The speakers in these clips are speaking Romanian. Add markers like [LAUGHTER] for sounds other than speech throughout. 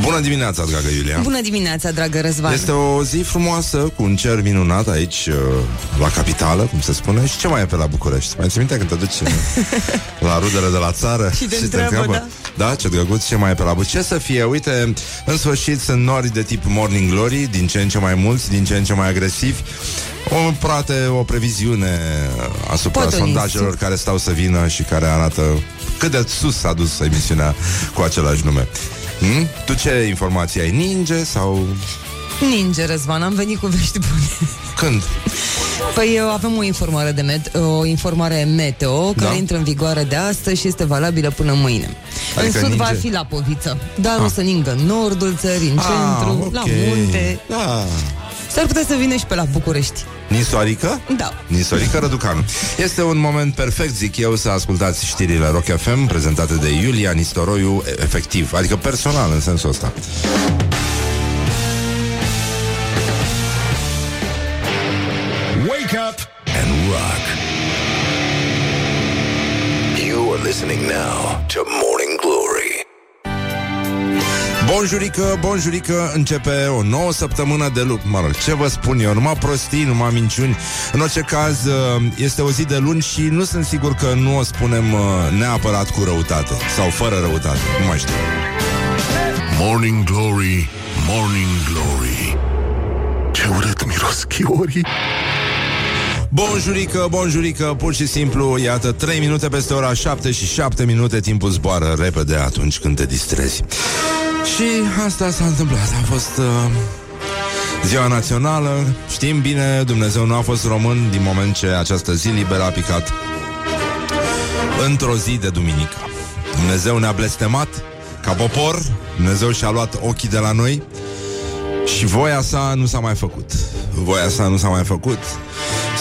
Bună dimineața, dragă Iulia! Bună dimineața, dragă Răzvan Este o zi frumoasă, cu un cer minunat aici, uh, la capitală, cum se spune. Și ce mai e pe la București? Mai ți minte când te duci uh, [LAUGHS] la rudele de la țară? Și te întreabă, da. Da, ce drăguț, ce mai e pe la București? Ce să fie? Uite, în sfârșit sunt nori de tip Morning Glory, din ce în ce mai mulți, din ce în ce mai agresivi. O, poate o previziune asupra Potoniți. sondajelor care stau să vină și care arată cât de sus a dus emisiunea cu același nume. Hmm? Tu ce informații ai? Ninge sau... Ninge, Răzvan, am venit cu vești bune Când? Păi eu avem o informare de met- o informare meteo care Da. intră în vigoare de astăzi și este valabilă până mâine. Adică în sud va ninge? fi la poviță, dar o să ningă în nordul țării, în Ah, centru, ok. la munte. Da. S-ar putea să vină și pe la București. Nisoarică? Da. Nisoarică Răducanu. Este un moment perfect, zic eu, să ascultați știrile Rock FM prezentate de Iulia Nistoroiu, e- efectiv, adică personal în sensul ăsta. Wake up and rock. You are listening now to Morning Glory. Bonjurică, bonjurică, începe o nouă săptămână de lucru. Mă rog, ce vă spun eu, numai prostii, numai minciuni. În orice caz, uh, este o zi de luni și nu sunt sigur că nu o spunem uh, neapărat cu răutate sau fără răutate, nu mai știu. Morning Glory, Morning Glory. Ce urât miros chiorii. Bonjurică, bonjurică, pur și simplu, iată, 3 minute peste ora 7 și 7 minute, timpul zboară repede atunci când te distrezi. Și asta s-a întâmplat, a fost uh, ziua națională, știm bine, Dumnezeu nu a fost român din moment ce această zi liberă a picat într-o zi de duminică. Dumnezeu ne-a blestemat ca popor, Dumnezeu și-a luat ochii de la noi și voia sa nu s-a mai făcut. Voia sa nu s-a mai făcut.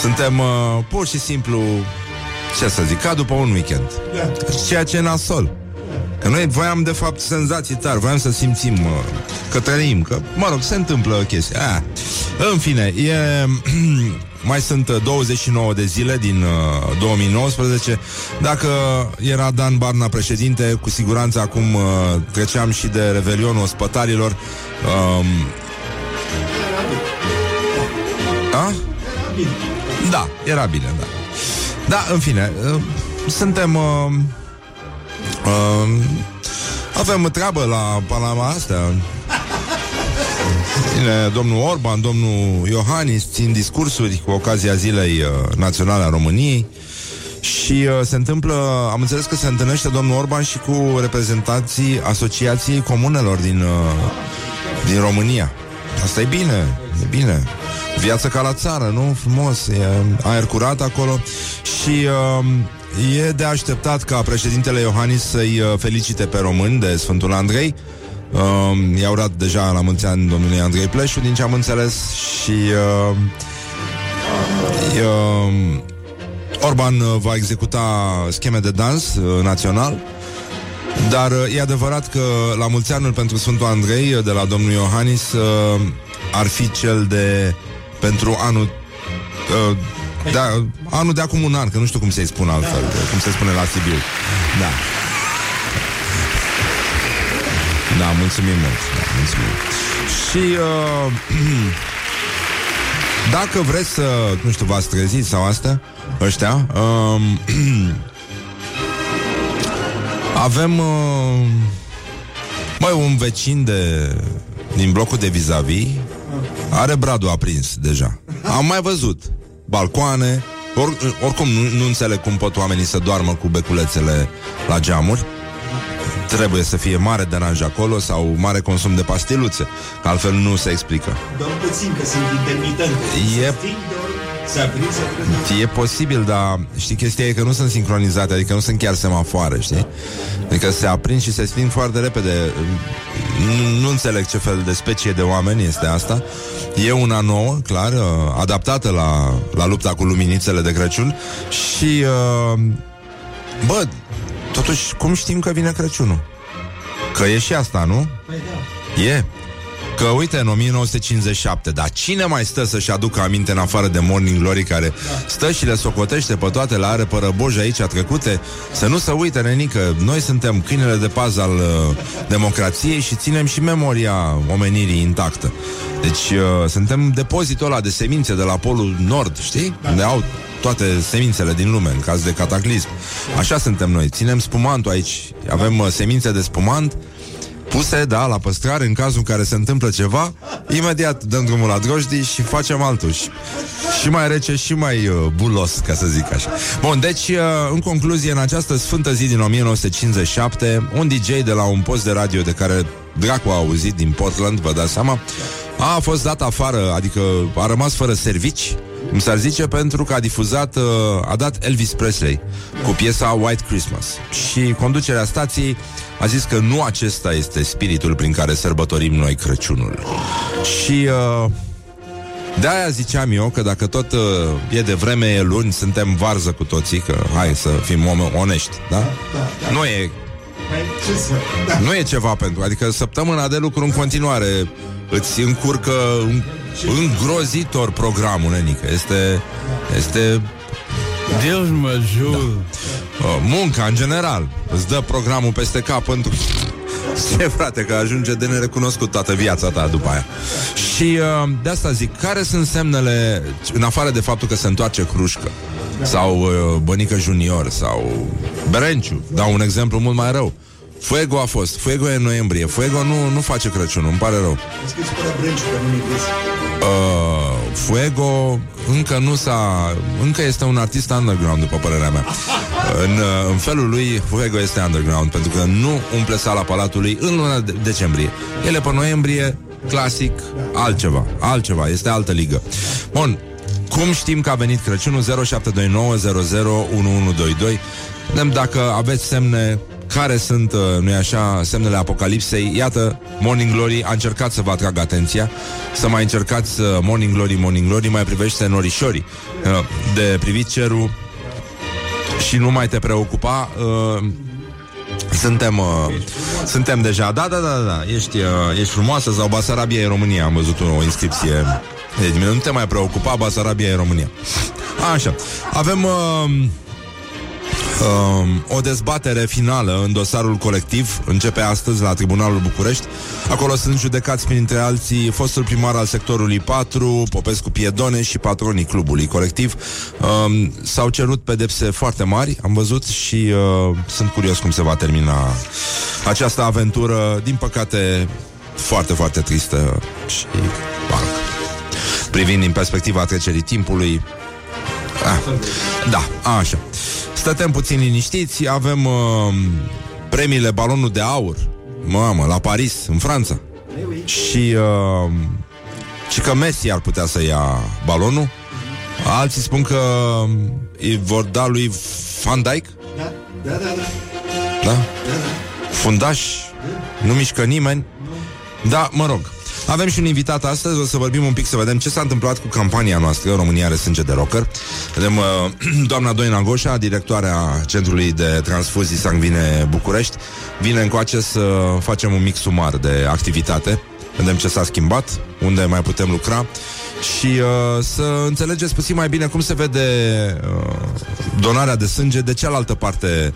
Suntem uh, pur și simplu, ce să zic, ca după un weekend. Ceea ce e nasol. Că noi voiam, de fapt, senzații tari, voiam să simțim uh, că trăim, că, mă rog, se întâmplă chestia. Ah. În fine, e, [CLEARS THROAT] mai sunt uh, 29 de zile din uh, 2019. Dacă era Dan Barna președinte, cu siguranță acum uh, treceam și de Revelionul Ospătarilor. Um, a? Da, era bine, da. Da, în fine, uh, suntem... Uh, uh, avem treabă la Panama astea. Bine, domnul Orban, domnul Iohannis țin discursuri cu ocazia Zilei uh, Naționale a României și uh, se întâmplă, am înțeles că se întâlnește domnul Orban și cu reprezentanții Asociației Comunelor din, uh, din România. Asta e bine, e bine. Viață ca la țară, nu? Frumos, e aer curat acolo și uh, e de așteptat ca președintele Iohannis să-i uh, felicite pe români de Sfântul Andrei. Uh, i-au dat deja la mulți ani domnului Andrei Pleșu, din ce am înțeles, și uh, uh, Orban uh, va executa scheme de dans uh, național dar uh, e adevărat că la mulți ani pentru Sfântul Andrei uh, de la domnul Iohannis uh, ar fi cel de pentru anul uh, da, anul de acum un an, că nu știu cum să-i spun altfel, da. cum se spune la Sibiu. Da. Da, mulțumim mult. Da, mulțumim. Și uh, [CLEARS THROAT] dacă vreți să, nu știu, v-ați trezit sau asta, ăștia, um, [CLEARS THROAT] avem uh, mai un vecin de din blocul de vis-a-vis are bradul aprins deja. Am mai văzut balcoane, or, oricum nu, nu înțeleg cum pot oamenii să doarmă cu beculețele la geamuri. Trebuie să fie mare deranj acolo sau mare consum de pastiluțe, că altfel nu se explică. Doar puțin, că sunt intermitente. E- Se sting, doar se aprind, se aprind. E posibil, dar știi, chestia e că nu sunt sincronizate, adică nu sunt chiar semafoare, știi? Adică se aprind și se sting foarte repede. Nu, nu înțeleg ce fel de specie de oameni este asta. E una nouă, clar, uh, adaptată la, la lupta cu luminițele de Crăciun și, uh, bă, totuși, cum știm că vine Crăciunul? Că e și asta, nu? Păi da. E. Că uite, în 1957 Dar cine mai stă să-și aducă aminte În afară de Morning Glory Care stă și le socotește pe toate La are părăboji aici trecute Să nu se uite, nenică Noi suntem câinele de pază al uh, democrației Și ținem și memoria omenirii intactă. Deci uh, suntem depozitul ăla de semințe De la polul nord, știi? Unde au toate semințele din lume În caz de cataclism. Așa suntem noi, ținem spumantul aici. Avem uh, semințe de spumant puse, da, la păstrare în cazul în care se întâmplă ceva, imediat dăm drumul la drojdii și facem altul. Și, și mai rece și mai uh, bulos, ca să zic așa. Bun, deci, uh, în concluzie, în această sfântă zi din 1957, un DJ de la un post de radio de care dracu a auzit din Portland, vă dați seama, a fost dat afară, adică a rămas fără servici, cum s-ar zice, pentru că a difuzat, uh, a dat Elvis Presley cu piesa White Christmas. Și conducerea stației a zis că nu acesta este spiritul prin care sărbătorim noi Crăciunul. Și uh, de aia ziceam eu că dacă tot uh, e de vreme, e luni, suntem varză cu toții, că hai să fim om onești, da? Nu e nu e ceva pentru... Adică săptămâna de lucru în continuare îți încurcă îngrozitor programul, nenică. Este... Este... Deus mă ajută. Da. Munca, în general, îți dă programul peste cap pentru... Ce, frate, că ajunge de nerecunoscut toată viața ta după aia. Și uh, de asta zic, care sunt semnele, în afară de faptul că se întoarce Hrușcă, sau uh, Bănică Junior, sau Berenciu, dau un exemplu mult mai rău. Fuego a fost. Fuego e în noiembrie. Fuego nu, nu face Crăciunul, îmi pare rău. Uh, Fuego încă nu s-a... Încă este un artist underground, după părerea mea. În, uh, în felul lui, Fuego este underground, pentru că nu umple sala Palatului în luna de- decembrie. Ele pe noiembrie, clasic, altceva. Altceva, este altă ligă. Bun, cum știm că a venit Crăciunul 0729 001122 Vedem dacă aveți semne care sunt, uh, nu așa, semnele apocalipsei. Iată, Morning Glory a încercat să vă atragă atenția, să mai încercați uh, Morning Glory, Morning Glory, mai privește norișorii uh, de privit cerul și nu mai te preocupa. Uh, suntem, uh, suntem deja Da, da, da, da, ești, uh, ești frumoasă Sau Basarabia e România Am văzut o inscripție deci, Nu te mai preocupa, Basarabia e România Așa, avem uh, Um, o dezbatere finală în dosarul colectiv începe astăzi la Tribunalul București. Acolo sunt judecați printre alții fostul primar al sectorului 4, Popescu Piedone și patronii clubului colectiv. Um, s-au cerut pedepse foarte mari, am văzut și uh, sunt curios cum se va termina această aventură, din păcate foarte, foarte tristă și banc. Privind din perspectiva trecerii timpului, Ah, da, așa. Stătem puțin liniștiți, avem uh, premiile Balonul de Aur, mamă, la Paris, în Franța. Și, uh, și că Messi ar putea să ia balonul. Alții spun că îi vor da lui Van Dijk. Da, da, da, da. Da? Fundaș, nu mișcă nimeni. Da, mă rog. Avem și un invitat astăzi, o să vorbim un pic să vedem ce s-a întâmplat cu campania noastră, România are sânge de rocker. Vedem uh, [CLEARS THROAT] doamna Doina Goșa, directoarea Centrului de Transfuzii Sangvine București, vine încoace să facem un mic sumar de activitate. Vedem ce s-a schimbat, unde mai putem lucra și uh, să înțelegeți puțin mai bine cum se vede uh, donarea de sânge de cealaltă parte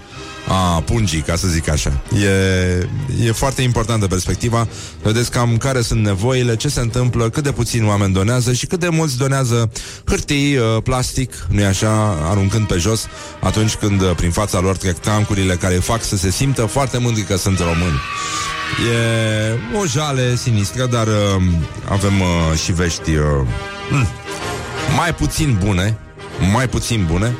a pungii, ca să zic așa. E, e foarte importantă perspectiva. Vedeți cam care sunt nevoile, ce se întâmplă, cât de puțin oameni donează și cât de mulți donează hârtii, uh, plastic, nu-i așa, aruncând pe jos atunci când uh, prin fața lor trec tancurile care fac să se simtă foarte mândri că sunt români. E o jale sinistră, dar uh, avem uh, și vești uh, mm, mai puțin bune, mai puțin bune.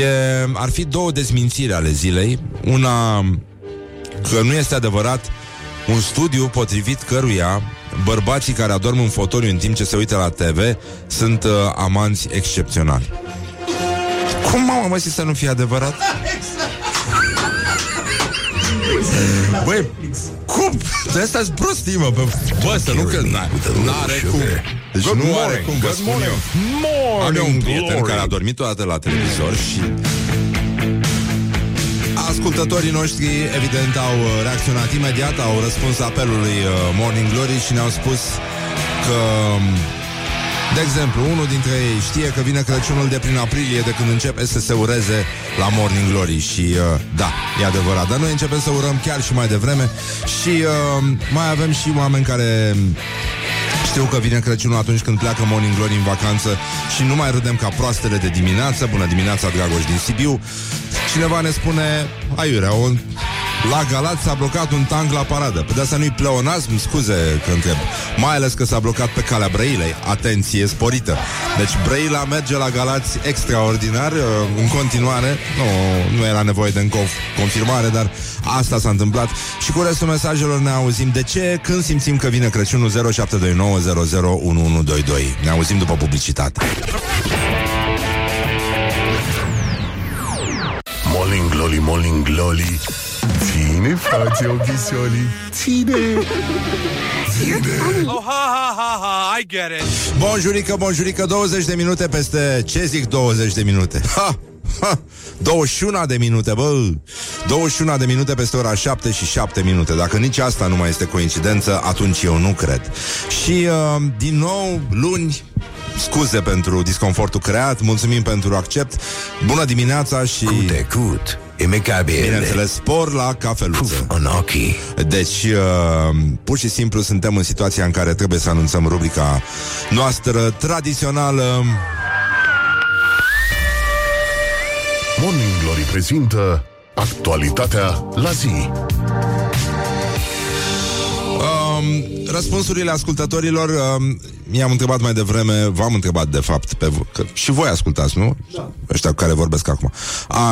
E, ar fi două dezmințiri ale zilei. Una că nu este adevărat un studiu potrivit căruia bărbații care adorm în fotoliu în timp ce se uită la TV sunt uh, amanți excepționali. Cum mamă, mă, să nu fie adevărat? Băi, cum? De asta sunt prostii, mă Bă, bă să nu că n-are cum Deci Good nu are morning, cum, vă good spun morning. eu Am eu un Morning prieten glory. care a dormit o dată la televizor și Ascultătorii noștri, evident, au uh, reacționat imediat, au răspuns apelului uh, Morning Glory și ne-au spus că um, de exemplu, unul dintre ei știe că vine Crăciunul de prin aprilie de când începe să se ureze la Morning Glory și uh, da, e adevărat, dar noi începem să urăm chiar și mai devreme și uh, mai avem și oameni care știu că vine Crăciunul atunci când pleacă Morning Glory în vacanță și nu mai râdem ca proastele de dimineață. Bună dimineața, Dragoș din Sibiu. Cineva ne spune, aiurea, un la Galați s-a blocat un tank la paradă. Pe de asta nu-i pleonasm, scuze că întreb. Mai ales că s-a blocat pe calea Brăilei. Atenție sporită. Deci Brăila merge la Galați extraordinar, uh, în continuare. Nu, nu era nevoie de confirmare, dar asta s-a întâmplat. Și cu restul mesajelor ne auzim de ce, când simțim că vine Crăciunul 0729001122. Ne auzim după publicitate. Morning Glory, Morning Glory Ține face ochișorii Ține Ține Oh, ha, ha, ha, ha, I get it. Bonjurică, bonjurică, 20 de minute peste... Ce zic 20 de minute? Ha! Ha! 21 de minute, bă! 21 de minute peste ora 7 și 7 minute. Dacă nici asta nu mai este coincidență, atunci eu nu cred. Și, uh, din nou, luni, scuze pentru disconfortul creat, mulțumim pentru accept. Bună dimineața și... Cute, cut Imecabile Bineînțeles, spor la cafeluță. Puf, în ochii Deci, uh, pur și simplu suntem în situația în care trebuie să anunțăm rubrica noastră tradițională. Morning Glory prezintă Actualitatea la zi Um, răspunsurile ascultătorilor um, Mi-am întrebat mai devreme V-am întrebat de fapt pe, vo- că Și voi ascultați, nu? Da. Ăștia cu care vorbesc acum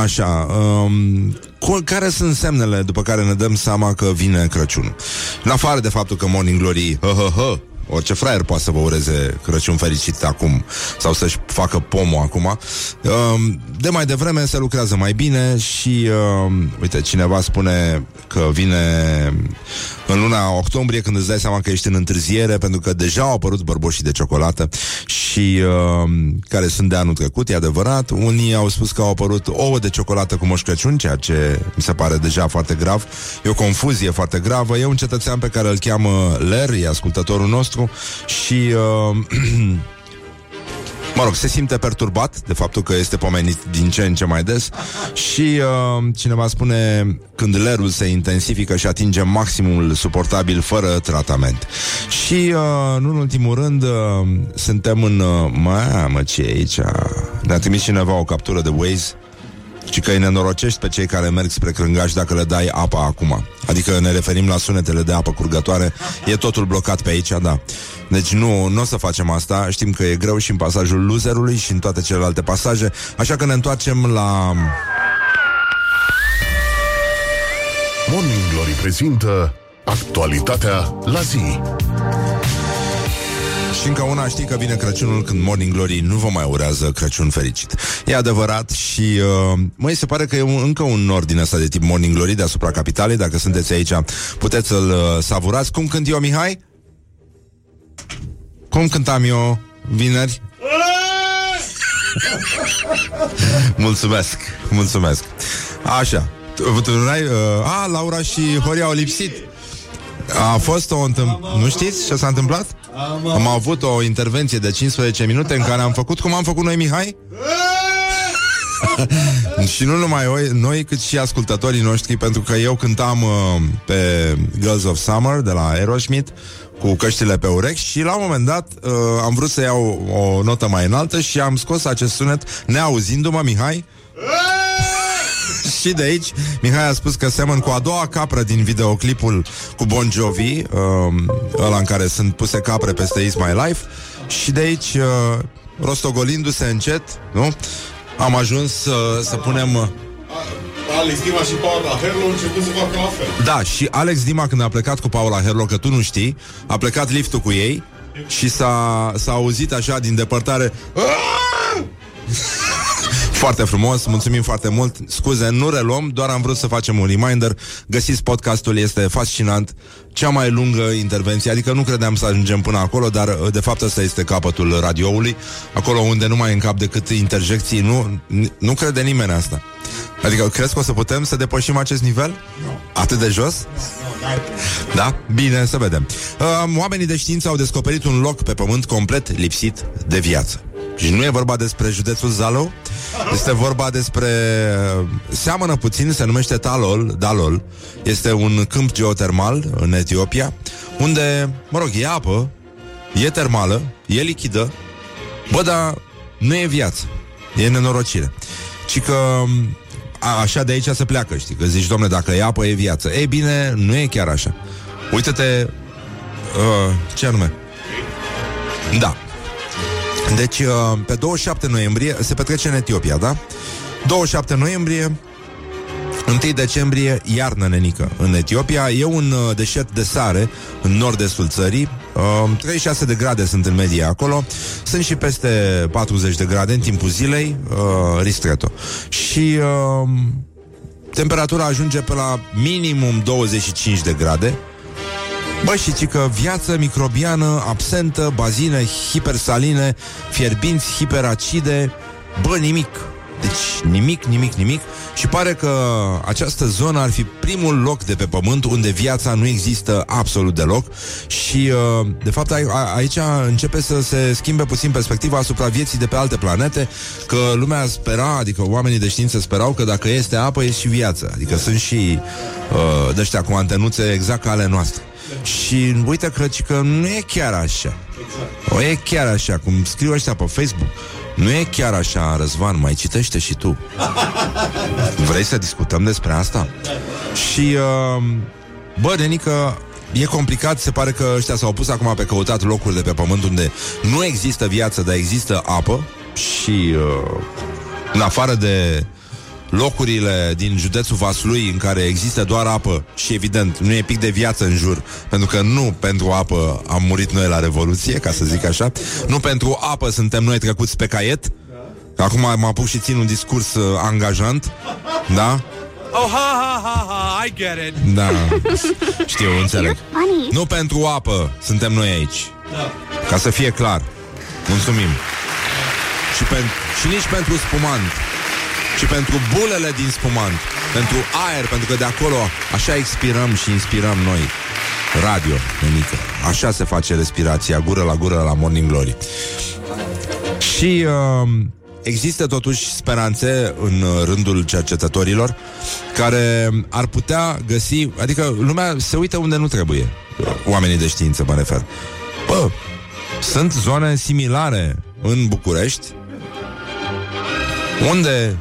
Așa um, cu, Care sunt semnele după care ne dăm seama Că vine Crăciun În afară de faptul că Morning Glory hă, hă, hă, Orice fraier poate să vă ureze Crăciun fericit acum Sau să-și facă pomul acum. Um, De mai devreme se lucrează mai bine Și um, Uite, cineva spune Că vine în luna octombrie Când îți dai seama că ești în întârziere Pentru că deja au apărut bărboșii de ciocolată Și um, care sunt de anul trecut E adevărat, unii au spus că au apărut Ouă de ciocolată cu Moș Crăciun Ceea ce mi se pare deja foarte grav. E o confuzie foarte gravă. E un cetățean pe care îl cheamă Ler E ascultătorul nostru Și uh, [CLEARS THROAT] Mă rog, se simte perturbat de faptul că este pomenit din ce în ce mai des și uh, cineva spune când lerul se intensifică și atinge maximul suportabil fără tratament. Și, uh, nu în ultimul rând, uh, suntem în... Uh, mamă, ce e aici? Ne-a trimis cineva o captură de Waze și că îi nenorocești pe cei care merg spre Crângaș dacă le dai apa acum. Adică ne referim la sunetele de apă curgătoare. E totul blocat pe aici, da. Deci nu, nu o să facem asta. Știm că e greu și în pasajul loserului și în toate celelalte pasaje. Așa că ne întoarcem la... Morning Glory prezintă Actualitatea la zi Și încă una știi că vine Crăciunul când Morning Glory nu vă mai urează Crăciun fericit. E adevărat și uh, măi, se pare că e un, încă un nord din asta de tip Morning Glory deasupra capitalei. Dacă sunteți aici, puteți să-l uh, savurați. Cum cânt eu, Mihai? Cum cântam eu vineri? mulțumesc, mulțumesc. Așa. Tu- tu n-ai, uh, a, Laura și Horia au lipsit. A fost o întâmplare. Nu știți ce s-a întâmplat? Am avut o intervenție de 15 minute în care am făcut cum am făcut noi, Mihai? [LAUGHS] și nu numai noi, noi, cât și ascultătorii noștri, pentru că eu cântam uh, pe Girls of Summer de la Aerosmith cu căștile pe urechi și la un moment dat uh, am vrut să iau o notă mai înaltă și am scos acest sunet neauzindu-mă, Mihai. Și de aici Mihai a spus că semăn cu a doua capră din videoclipul cu Bon Jovi, um, ăla în care sunt puse capre peste Is My Life, și de aici, uh, rostogolindu-se încet, nu? Am ajuns uh, să punem... Uh, Alex Dima și Paula Herlo au început să facă la fel. da, și Alex Dima când a plecat cu Paula Herlo, că tu nu știi, a plecat liftul cu ei și s-a, s-a auzit așa din depărtare [LAUGHS] Foarte frumos, mulțumim foarte mult. Scuze, nu reluăm, doar am vrut să facem un reminder. Găsiți podcastul, este fascinant. Cea mai lungă intervenție, adică nu credeam să ajungem până acolo, dar de fapt ăsta este capătul radioului, acolo unde nu mai încap decât interjecții, nu, nu crede nimeni asta. Adică crezi că o să putem să depășim acest nivel? Atât de jos? Da? Bine, să vedem. Uh, oamenii de știință au descoperit un loc pe pământ complet lipsit de viață. Și nu e vorba despre județul Zalău, este vorba despre... Seamănă puțin, se numește Talol, Dalol. Este un câmp geotermal în Etiopia, unde, mă rog, e apă, e termală, e lichidă, bă, dar nu e viață. E nenorocire. Ci că a, așa de aici se pleacă, știi? Că zici, domne, dacă e apă, e viață. Ei bine, nu e chiar așa. Uită-te... Uh, ce anume? Da. Deci, uh, pe 27 noiembrie, se petrece în Etiopia, da? 27 noiembrie, 1 decembrie, iarnă nenică în Etiopia. E un uh, deșert de sare în nord-estul țării. Uh, 36 de grade sunt în medie acolo. Sunt și peste 40 de grade în timpul zilei, uh, ristretto. Și uh, temperatura ajunge pe la minimum 25 de grade. Bă, și că viață microbiană absentă, bazine hipersaline, fierbinți hiperacide, bă, nimic. Deci nimic, nimic, nimic și pare că această zonă ar fi primul loc de pe pământ unde viața nu există absolut deloc și uh, de fapt aici începe să se schimbe puțin perspectiva asupra vieții de pe alte planete, că lumea spera, adică oamenii de știință sperau că dacă este apă, e și viață. Adică sunt și uh, de ăștia cu antenuțe exact ca ale noastre. Și uite, cred că nu e chiar așa. O e chiar așa, cum scriu ăștia pe Facebook. Nu e chiar așa, Răzvan, mai citește și tu. [LAUGHS] Vrei să discutăm despre asta? Și, uh, bă, Denică, e complicat, se pare că ăștia s-au pus acum pe căutat locuri de pe pământ unde nu există viață, dar există apă și, uh, în afară de locurile din județul Vaslui în care există doar apă și evident nu e pic de viață în jur, pentru că nu pentru apă am murit noi la Revoluție, ca să zic așa, nu pentru apă suntem noi trecuți pe caiet. Acum mă apuc și țin un discurs uh, angajant, da? Oh, ha, ha, ha, ha, I get it. Da, știu, înțeleg. Nu pentru apă suntem noi aici. Ca să fie clar. Mulțumim. Și, pen- și nici pentru spumant și pentru bulele din spumant, pentru aer, pentru că de acolo așa expirăm și inspirăm noi. Radio, nenică. Așa se face respirația, gură la gură la Morning Glory. Și uh, există totuși speranțe în rândul cercetătorilor care ar putea găsi, adică lumea se uită unde nu trebuie. Oamenii de știință, mă refer. Bă, sunt zone similare în București unde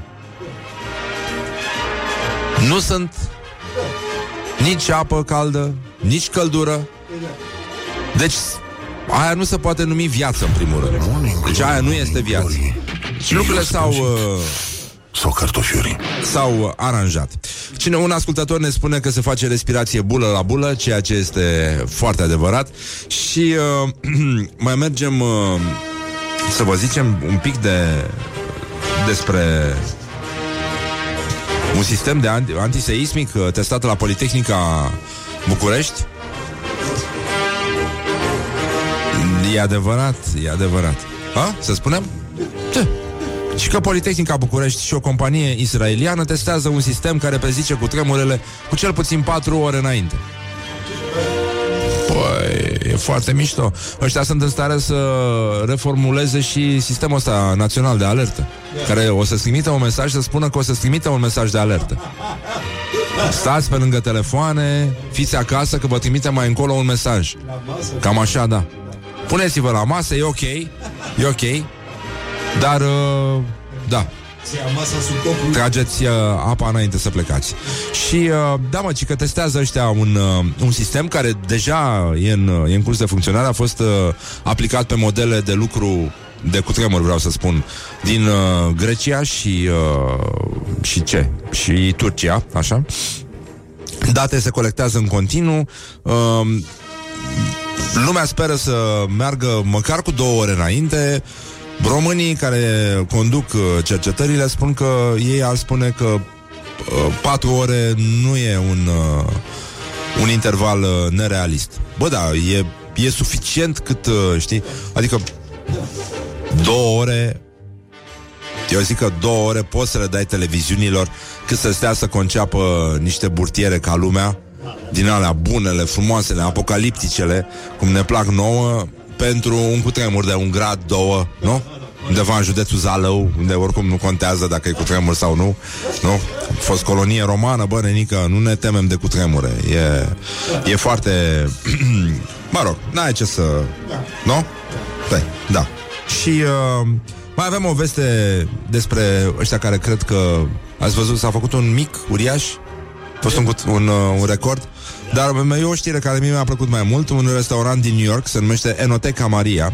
nu sunt nici apă caldă, nici căldură. Deci, aia nu se poate numi viață, în primul rând. Deci aia nu este viață. Și lucrurile s-au... Uh, sau cartofiuri. S-au uh, aranjat. Cine un ascultător ne spune că se face respirație bulă la bulă, ceea ce este foarte adevărat. Și uh, [CLEARS THROAT] mai mergem uh, să vă zicem un pic de despre un sistem de anti- antiseismic uh, testat la Politehnica București. E adevărat, e adevărat. Ha? Să spunem? Ce? Și că Politehnica București și o companie israeliană testează un sistem care prezice cu tremurele cu cel puțin 4 ore înainte. Păi, e foarte mișto. Ăștia sunt în stare să reformuleze și sistemul ăsta național de alertă, care o să-ți trimită un mesaj să spună că o să-ți trimită un mesaj de alertă. Stați pe lângă telefoane, fiți acasă că vă trimite mai încolo un mesaj. Cam așa, da. Puneți-vă la masă, e ok, e ok, dar, uh, da, Trageți uh, apa înainte să plecați. Și uh, da, mă, ci că testează ăștia un, uh, un sistem care deja e în, uh, e în curs de funcționare, a fost uh, aplicat pe modele de lucru de cutremur, vreau să spun, din uh, Grecia și uh, și ce? Și Turcia, așa. Date se colectează în continuu. Uh, lumea speră să meargă măcar cu două ore înainte românii care conduc uh, cercetările spun că ei ar spune că uh, patru ore nu e un, uh, un interval uh, nerealist. Bă, da, e, e suficient cât, uh, știi, adică două ore eu zic că două ore poți să le dai televiziunilor cât să stea să conceapă niște burtiere ca lumea din alea bunele, frumoasele, apocalipticele, cum ne plac nouă, pentru un cutremur de un grad, două, nu? Undeva în județul Zalău, unde oricum nu contează dacă e cutremur sau nu, nu? A fost colonie romană, bă, nenică, nu ne temem de cutremure. E, e foarte... [CLEARS THROAT] mă rog, n-ai ce să... Nu? Păi, da. Și uh, mai avem o veste despre ăștia care cred că... Ați văzut, s-a făcut un mic, uriaș, a fost un, un, uh, un record Dar e o știre care mie mi-a plăcut mai mult Un restaurant din New York Se numește Enoteca Maria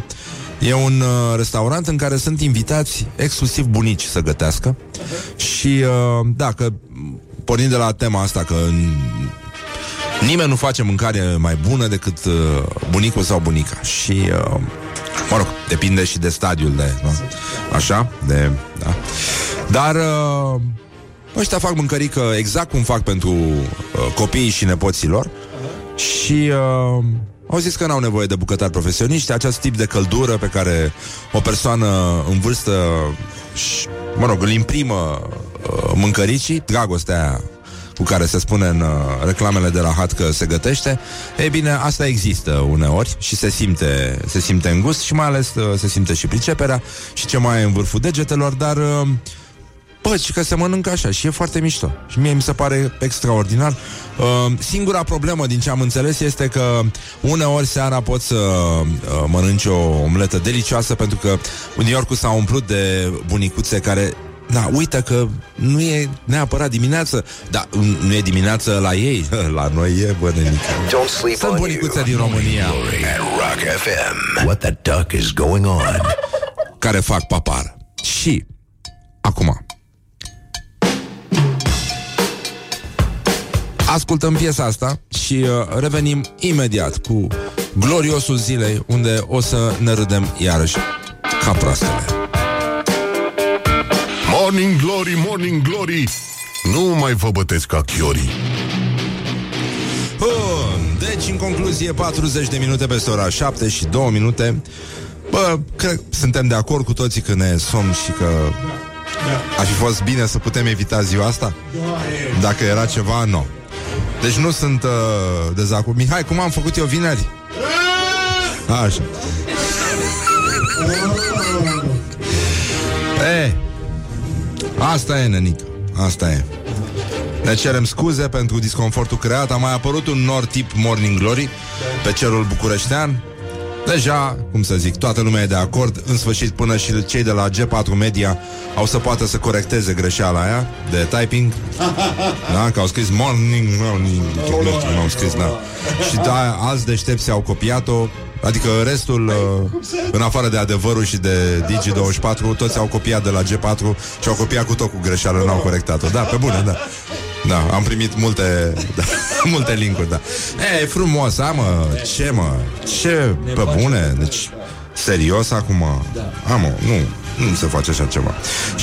E un uh, restaurant în care sunt invitați Exclusiv bunici să gătească Și uh, dacă Pornind de la tema asta Că nimeni nu face mâncare mai bună Decât uh, bunicul sau bunica Și uh, Mă rog, depinde și de stadiul de, nu? Așa, de, da. Dar uh, ăștia fac mâncărică exact cum fac pentru uh, copiii și nepoților și uh, au zis că n-au nevoie de bucătari profesioniști, acest tip de căldură pe care o persoană în vârstă, și, mă rog, îl imprimă uh, mâncăricii, dragostea aia cu care se spune în uh, reclamele de la hat că se gătește, e bine, asta există uneori și se simte, se simte în gust și mai ales uh, se simte și priceperea și ce mai e în vârful degetelor, dar uh, Bă, și că se mănâncă așa și e foarte mișto. Și mie mi se pare extraordinar. Uh, singura problemă din ce am înțeles este că uneori seara poți să uh, mănânci o omletă delicioasă pentru că New Yorkul s-a umplut de bunicuțe care da, uite că nu e neapărat dimineață, dar nu e dimineață la ei, [LAUGHS] la noi e, bă, nenică. Don't sleep Sunt on bunicuțe you. din România At Rock FM. What the duck is going on? care fac papar. Și, acum, ascultăm piesa asta și uh, revenim imediat cu gloriosul zilei, unde o să ne râdem iarăși ca proastele. Morning Glory, Morning Glory Nu mai vă bătesc ca chiorii Bun, deci în concluzie 40 de minute peste ora 7 și 2 minute Bă, cred suntem de acord cu toții că ne somn și că ar fi fost bine să putem evita ziua asta? Dacă era ceva, nu. Deci nu sunt uh, dezacord. Mihai, cum am făcut eu vineri? Așa. E, asta e, nenică. Asta e. Ne cerem scuze pentru disconfortul creat. A mai apărut un nor tip Morning Glory pe cerul bucureștean. Deja, cum să zic, toată lumea e de acord. În sfârșit până și cei de la G4 Media Au să poată să corecteze greșeala aia De typing. Da, că au scris morning, morning Nu au scris, da. Și da, alți deștepți au copiat-o. Adică restul, uh, în afară de adevărul și de Digi24 Toți au copiat de la G4 Și au copiat cu tot cu greșeală, n-au corectat-o. Da, pe bune, da da, am primit multe [LAUGHS] da, multe linkuri, da. E, e frumos, a, mă, ce, mă, ce, pe bune, deci, serios acum, a, mă, nu, nu se face așa ceva.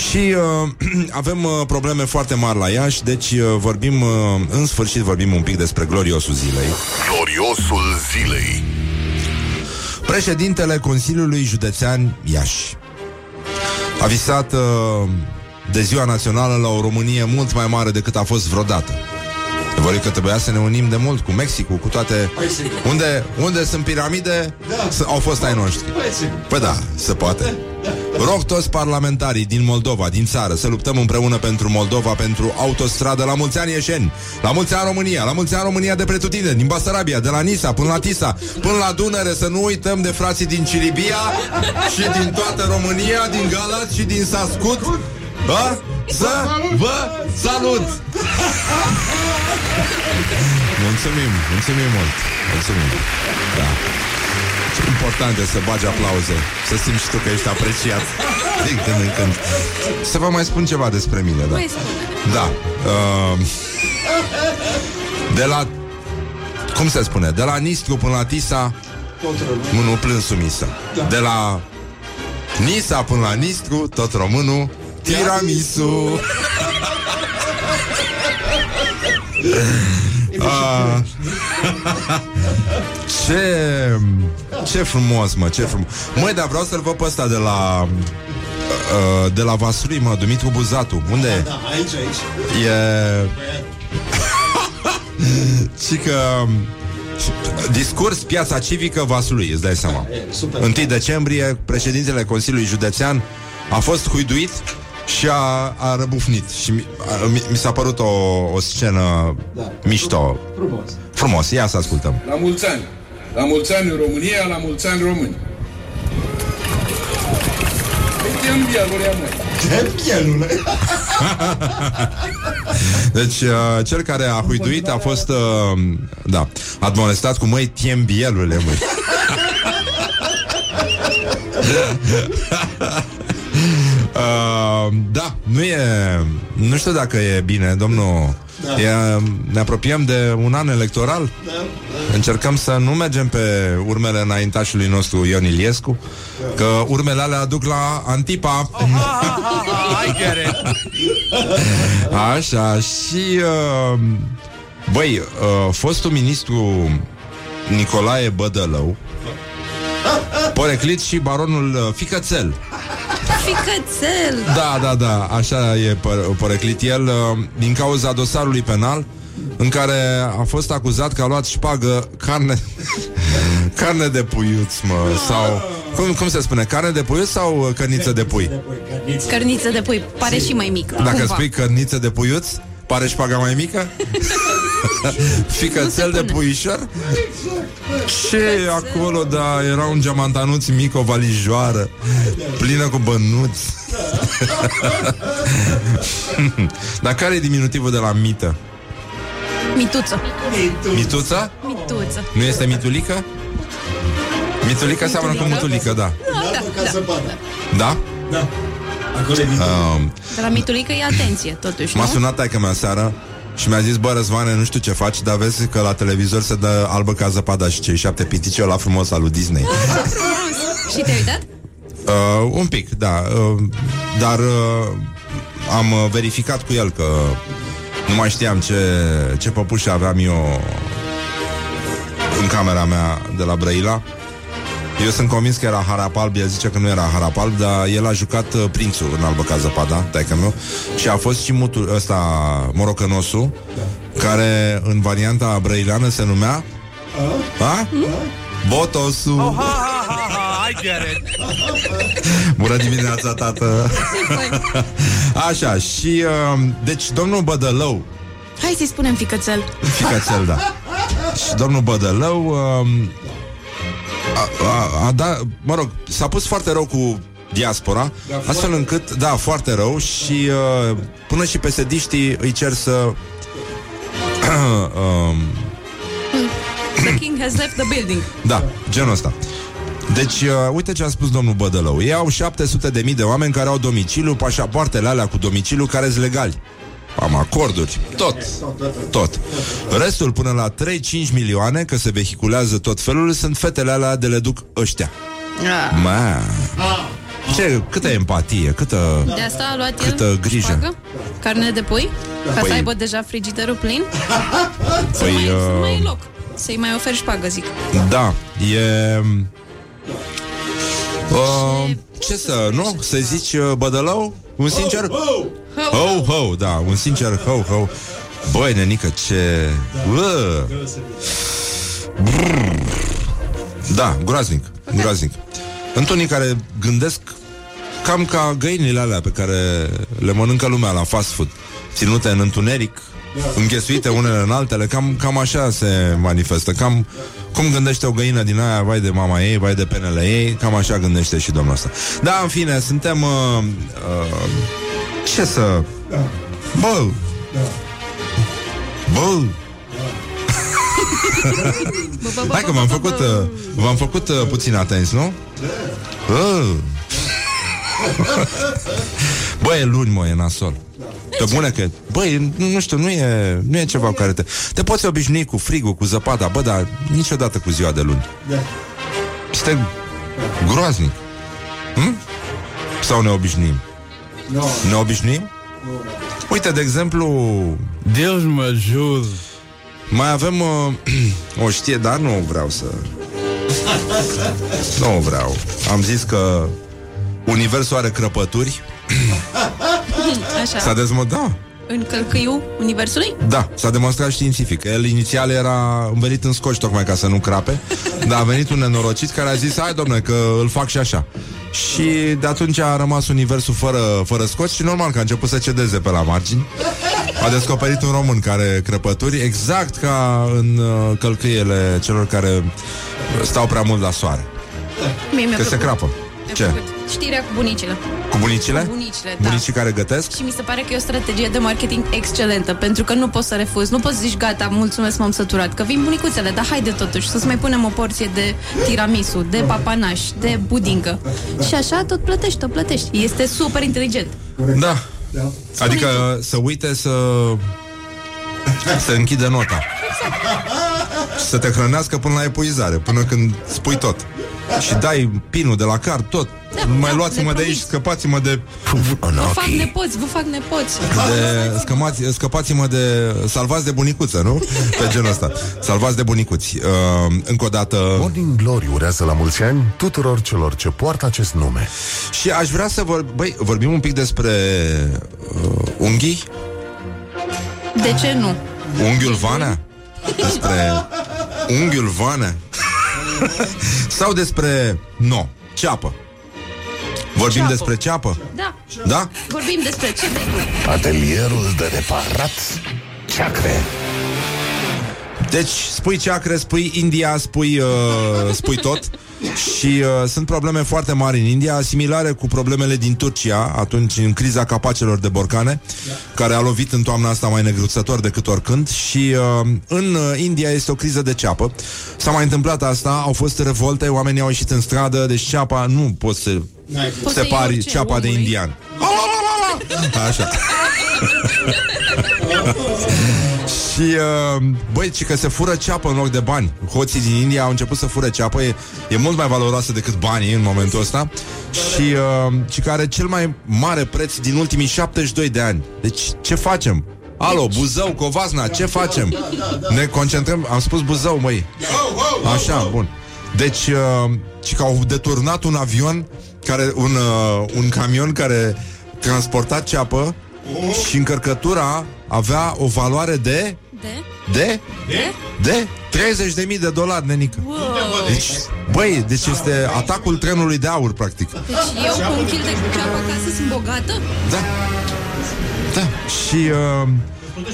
Și uh, [CLEARS THROAT] avem uh, probleme foarte mari la Iași, deci uh, vorbim, uh, în sfârșit vorbim un pic despre gloriosul zilei. Gloriosul zilei Președintele Consiliului Județean Iași a visat uh, de ziua națională la o Românie mult mai mare decât a fost vreodată. Vor că trebuia să ne unim de mult cu Mexicul, cu toate... Unde, unde sunt piramide, da. au fost ai noștri. Păi da, se poate. Rog toți parlamentarii din Moldova, din țară, să luptăm împreună pentru Moldova, pentru autostradă. La mulți ani ieșeni, la mulți ani România, la mulți ani România de pretutine, din Basarabia, de la Nisa până la Tisa, până la Dunăre, să nu uităm de frații din Ciribia și din toată România, din Galați și din Sascut, da? Să vă salut! Mulțumim, mulțumim mult Mulțumim Da Ce important e să bagi aplauze Să simți și tu că ești apreciat [LAUGHS] Din când în când Să vă mai spun ceva despre mine Da, da. Uh, De la Cum se spune? De la Nistru până la Tisa Nu, nu plânsul misa De la Nisa până la Nistru, tot românul Tiramisu Ah. ce, ce frumos, mă, ce frumos. Măi, dar vreau să-l văd pe ăsta de la uh, de la Vaslui, mă, Dumitru Buzatu. Unde e? Da, aici, aici. E... [LAUGHS] Și că Discurs Piața Civică Vaslui, îți dai seama. E, super. 1 decembrie, președintele Consiliului Județean a fost huiduit și a, a răbufnit. Și mi, a, mi, mi s-a părut o, o scenă Da. mișto. Frumos. Frumos, ia să ascultăm. La mulți ani! La mulți ani în România, la mulți ani români! Uite în dialul măi! Pielule. [LAUGHS] Deci, uh, cel care a huiduit a fost, uh, da, admonestat cu măi tiembielule, măi. [LAUGHS] Uh, da, nu e Nu știu dacă e bine, domnul Da. e, Ne apropiem de un an electoral. Da, Încercăm să nu mergem pe urmele înaintașului nostru Ion Iliescu Că urmele alea aduc la Antipa. I get it. Așa, și uh, Băi, uh, fostul ministru Nicolae Bădălău Poreclit și baronul uh, Ficățel Ficățel! Da, da, da, așa e pă- poreclit el uh, Din cauza dosarului penal În care a fost acuzat că a luat șpagă Carne [LAUGHS] Carne de puiuț, mă Sau, cum, cum se spune, carne de puiuț sau uh, cărniță de pui? Cărniță de pui, pare și mai mică. Dacă cumva. spui cărniță de puiuț Pare șpaga mai mică? [LAUGHS] Ficățel de puișor? Ce acolo, da, era un geamantanuț mic, o valijoară Plină cu bănuți [LAUGHS] Dar care e diminutivul de la mită? Mituță. Mituța? Mituță. Nu este mitulică? Mitulică seamănă cu mutulică, da Da, Ca da. să bată. Da? Da. Acolo e mic. Um, De la mitulică e atenție, totuși, M-a nu? sunat taică mea seară și mi-a zis, bă, Răzvane, nu știu ce faci, dar vezi că la televizor se dă albă ca zăpada și cei șapte pitici, la frumos al lui Disney. Și te-ai uitat? Uh, un pic, da. Uh, dar uh, am uh, verificat cu el că nu mai știam ce, ce păpușă aveam eu în camera mea de la Brăila. Eu sunt convins că era Harapalb, el zice că nu era Harapalb, dar el a jucat uh, prințul în albă ca zăpada, taică meu, și a fost și mutul ăsta, morocănosul, care în varianta brăileană se numea a? Botosul. Oh, ha, ha, ha, ha. I get it. Bună dimineața, tată! [LAUGHS] Așa, și uh, deci domnul Bădălău, Hai să-i spunem ficățel. ficațel, da. [LAUGHS] Și domnul Bădălău uh, a, a, a da, mă rog, s-a pus foarte rău cu diaspora, astfel încât, da, foarte rău și uh, până și pesediștii îi cer să [CLEARS THROAT] um, The king has left the building. Da, genul ăsta. Deci, uh, uite ce a spus domnul Bădălău. Ei au 700 de mii de oameni care au domiciliu, pașapoartele alea cu domiciliu care sunt legali. Am acorduri, tot, tot. Restul până la 3-5 milioane, că se vehiculează tot felul, sunt fetele alea de le duc ăștia. Ma. Ce, câtă empatie, câtă... De asta a luat el Câtă grijă. șpagă? Carne de pui? Ca Păi- să aibă deja frigiderul plin? [LAUGHS] Să Păi, mai, să mai e uh, loc. Să-i mai oferi șpagă, zic. Da, e... Uh, ce să, nu? Să zici uh, Bădălău? Un sincer? Ho, ho, da, un sincer ho, ho Băi, nenică, ce... Bă. Brrr. Da, groaznic, groaznic Sunt unii care gândesc cam ca găinile alea pe care le mănâncă lumea la fast food Ținute în întuneric Înghesuite unele în altele. Cam, cam așa se manifestă. Cam cum gândește o găină din aia Vai de mama ei, vai de penele ei Cam așa gândește și domnul ăsta. Da, în fine, suntem uh, uh, Ce să Bă! Bă! [LAUGHS] Hai că v-am făcut uh, V-am făcut uh, puțin atenți, nu? Uh. Bă, e luni, mă, e nasol Pe bune că, băi, nu, nu știu, nu e, nu e ceva cu care te... Te poți obișnui cu frigul, cu zăpada, bă, dar niciodată cu ziua de luni Da. Este groaznic hm? Sau ne obișnuim? Nu. Ne obișnuim? Uite, de exemplu, Deus mă ajută. mai avem uh, [CLEARS THROAT] o știe, dar nu vreau să... Nu vreau. Am zis că Universul are crăpături. [CLEARS THROAT] S-a Așa. dezmădat. Da, În călcâiul Universului? da, s-a demonstrat științific. El inițial era învelit în scoci tocmai ca să nu crape, [LAUGHS] dar a venit un nenorocit care a zis, hai domne, că îl fac și așa. Și de atunci a rămas universul fără, fără scoci și normal că a început să cedeze pe la margini. A descoperit un român care are crăpături exact ca în uh, călcâiele celor care stau prea mult la soare. Mie mi-a Că se plăcut. crapă. Mi-a Ce? plăcut. Știrea cu bunicile. Cu bunicile? Cu bunicile, da. Bunicii care gătesc? Și mi se pare că e o strategie de marketing excelentă, pentru că nu poți să refuzi, nu poți să zici gata, mulțumesc, m-am săturat, că vin bunicuțele, dar haide totuși să-ți mai punem o porție de tiramisu, de papanaș, de budincă. Și așa tot plătești, tot plătești. Este super inteligent. Da. Adică să uite să să închide nota. Și să te hrănească până la epuizare, până când spui tot. Și dai pinul de la card, tot. Da, Nu mai da, luați-mă le de aici, promis. scăpați-mă de, Vă fac nepoți, vă fac nepoți. de scămați, scăpați-mă de salvați de bunicuță, nu? Pe genul ăsta. Salvați de bunicuți. Uh, încă o dată Morning Glory urează la mulți ani tuturor celor ce poartă acest nume. și aș vrea să vor, băi, vorbim un pic despre uh, unghii, De ce nu? Unghiul Vanea? Despre [LAUGHS] unghiul Vanea? [LAUGHS] Sau despre, no, ceapă? Vorbim Ceapă. despre ceapă? Da, Da? vorbim despre ce Atelierul de reparat ceacre. Deci spui ceacre, spui India, spui, uh, spui tot [LAUGHS] Și uh, sunt probleme foarte mari în India Similare cu problemele din Turcia Atunci în criza capacelor de borcane Care a lovit în toamna asta mai negruțător decât oricând. Și uh, în uh, India este o criză de ceapă. S-a mai întâmplat asta, au fost revolte Oamenii au ieșit în stradă Deci ceapa nu poți să Poți să iei separi orice ceapa de omului. indian. [LAUGHS] Așa [LAUGHS] Și, uh, băi, ci că se fură ceapă în loc de bani. Hoții din India au început să fură ceapă, e, e mult mai valoroasă decât banii în momentul ăsta. Și, uh, ci că are cel mai mare preț din ultimii 72 de ani. Deci, ce facem? Alo, Buzău, Covasna, ce facem? Ne concentrăm, am spus Buzău, măi. Așa, bun. Deci, uh, ci că au deturnat un avion, care, un, uh, un camion care transporta ceapă și încărcătura avea o valoare de De? de? De? 30.000 de dolari, nenică. Wow. Deci, băi, deci este atacul trenului de aur, practic. Deci eu cu un kil de ceapă acasă sunt bogată? Da. Da. Și, uh,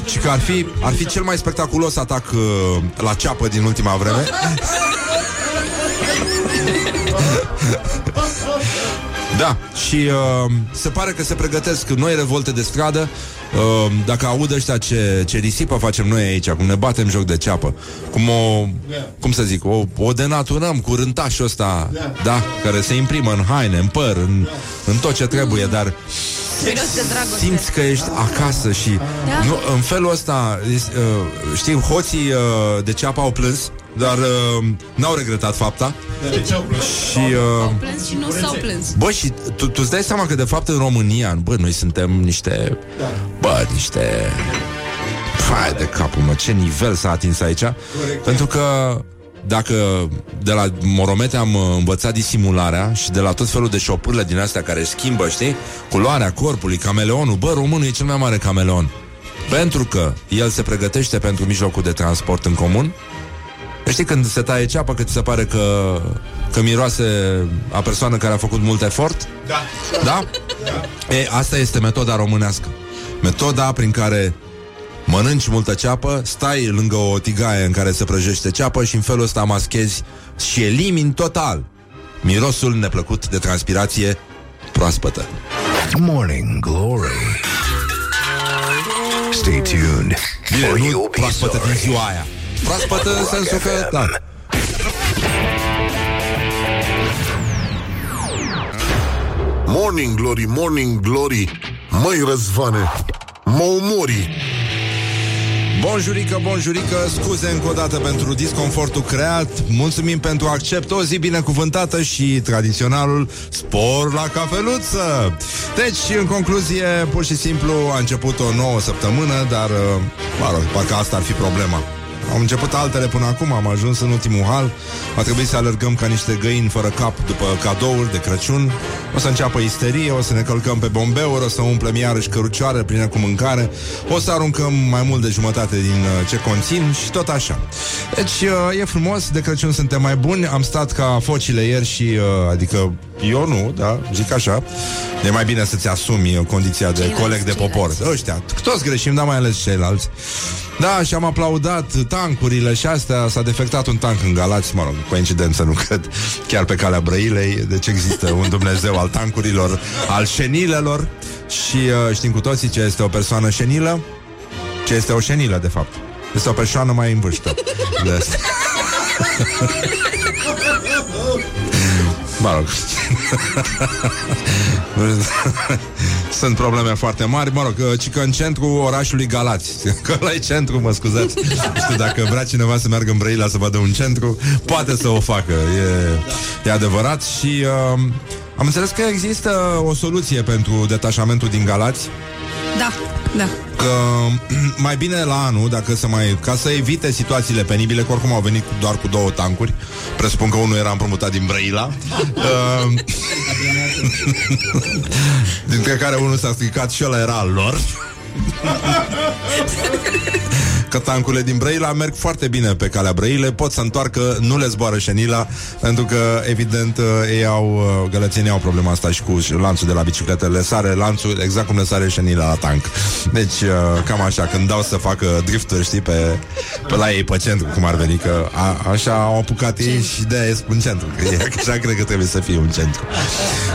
și că ar fi, ar fi cel mai spectaculos atac uh, la ceapă din ultima vreme. [LAUGHS] Da, și uh, se pare că se pregătesc noi revolte de stradă uh, Dacă aud ăștia ce, ce risipă facem noi aici Cum ne batem joc de ceapă Cum o, cum să zic, o, o denaturăm cu rântașul ăsta Da, care se imprimă în haine, în păr, în, în tot ce trebuie Dar Miros de dragoste. simți că ești acasă și Da. nu, în felul ăsta, is- uh, știi, hoții uh, de ceapă au plâns, dar uh, n-au regretat fapta. Și, uh, Au plâns și nu s-au plâns. bă, și tu, tu îți dai seama că de fapt în România, bă, noi suntem niște, bă, niște, fai de capul meu, ce nivel s-a atins aici, pentru că dacă de la Moromete am uh, învățat disimularea și de la tot felul de șopârle din astea care schimbă, știi, culoarea corpului, cameleonul, bă, românul e cel mai mare cameleon. Pentru că el se pregătește pentru mijlocul de transport în comun Știi când se taie ceapă că ți se pare că, că miroase a persoană care a făcut mult efort? Da. Da? E, asta este metoda românească. Metoda prin care mănânci multă ceapă, stai lângă o tigaie în care se prăjește ceapă și în felul ăsta maschezi și elimini total mirosul neplăcut de transpirație proaspătă. Morning Glory. Stay tuned. Bine, or nu you'll be proaspătă din sorry. ziua aia. Proaspătă în sensul că, da, Morning Glory, Morning Glory Măi răzvane Mă omori Bonjurică, bonjurică, scuze încă o dată pentru disconfortul creat. Mulțumim pentru accept, o zi binecuvântată și tradiționalul spor la cafeluță. Deci, în concluzie, pur și simplu a început o nouă săptămână Dar, uh, mă rog, parcă asta ar fi problema am început altele până acum, am ajuns în ultimul hal. Va trebui să alergăm ca niște găini fără cap După cadouri de Crăciun. O să înceapă isterie, o să ne călcăm pe bombeuri O să umplem iarăși cărucioare pline cu mâncare O să aruncăm mai mult de jumătate din uh, ce conțin Și tot așa. Deci uh, e frumos, de Crăciun suntem mai buni. Am stat ca focile ieri și uh, Adică eu nu, da, zic așa. E mai bine să-ți asumi uh, condiția de Ceilalți, coleg de popor. ceilalți. Ăștia, toți greșim, dar mai ales ceilalți da, și am aplaudat tancurile și astea. S-a defectat un tank în Galați Mă rog, coincidență, nu cred. Chiar pe calea Brăilei Deci există un Dumnezeu al tancurilor Al șenilelor. Și uh, știm cu toții ce este o persoană șenilă. Ce este o șenilă, de fapt. Este o persoană mai în vârstă de asta. Mă rog Sunt probleme foarte mari. Mă rog, ci că în centru orașului Galați. [LAUGHS] Că la e centru, mă scuzați. Nu știu dacă vrea cineva să meargă în Brăila Să vadă un centru, poate să o facă. E, e adevărat Și uh, am înțeles că există o soluție Pentru detașamentul din Galați. Da, da. că [CLEARS THROAT] mai bine la anul, dacă să mai, ca să evite situațiile penibile, că oricum au venit cu- doar cu două tancuri, presupun că unul era împrumutat din Brăila, uh, [LAUGHS] [LAUGHS] dintre care unul s-a stricat și ăla era al lor. [LAUGHS] Că tancurile din Brăila merg foarte bine pe calea Brăile Pot să întoarcă, nu le zboară șenila Pentru că, evident, uh, ei au uh, Gălățenii au problema asta și cu lanțul de la bicicletă Le sare lanțul exact cum le sare șenila la tank Deci, uh, cam așa, când dau să facă drifturi, știi, pe, pe la ei pe centru Cum ar veni, că a, așa au apucat ei și de-aia ies în centru că e- Așa cred că trebuie să fie un centru.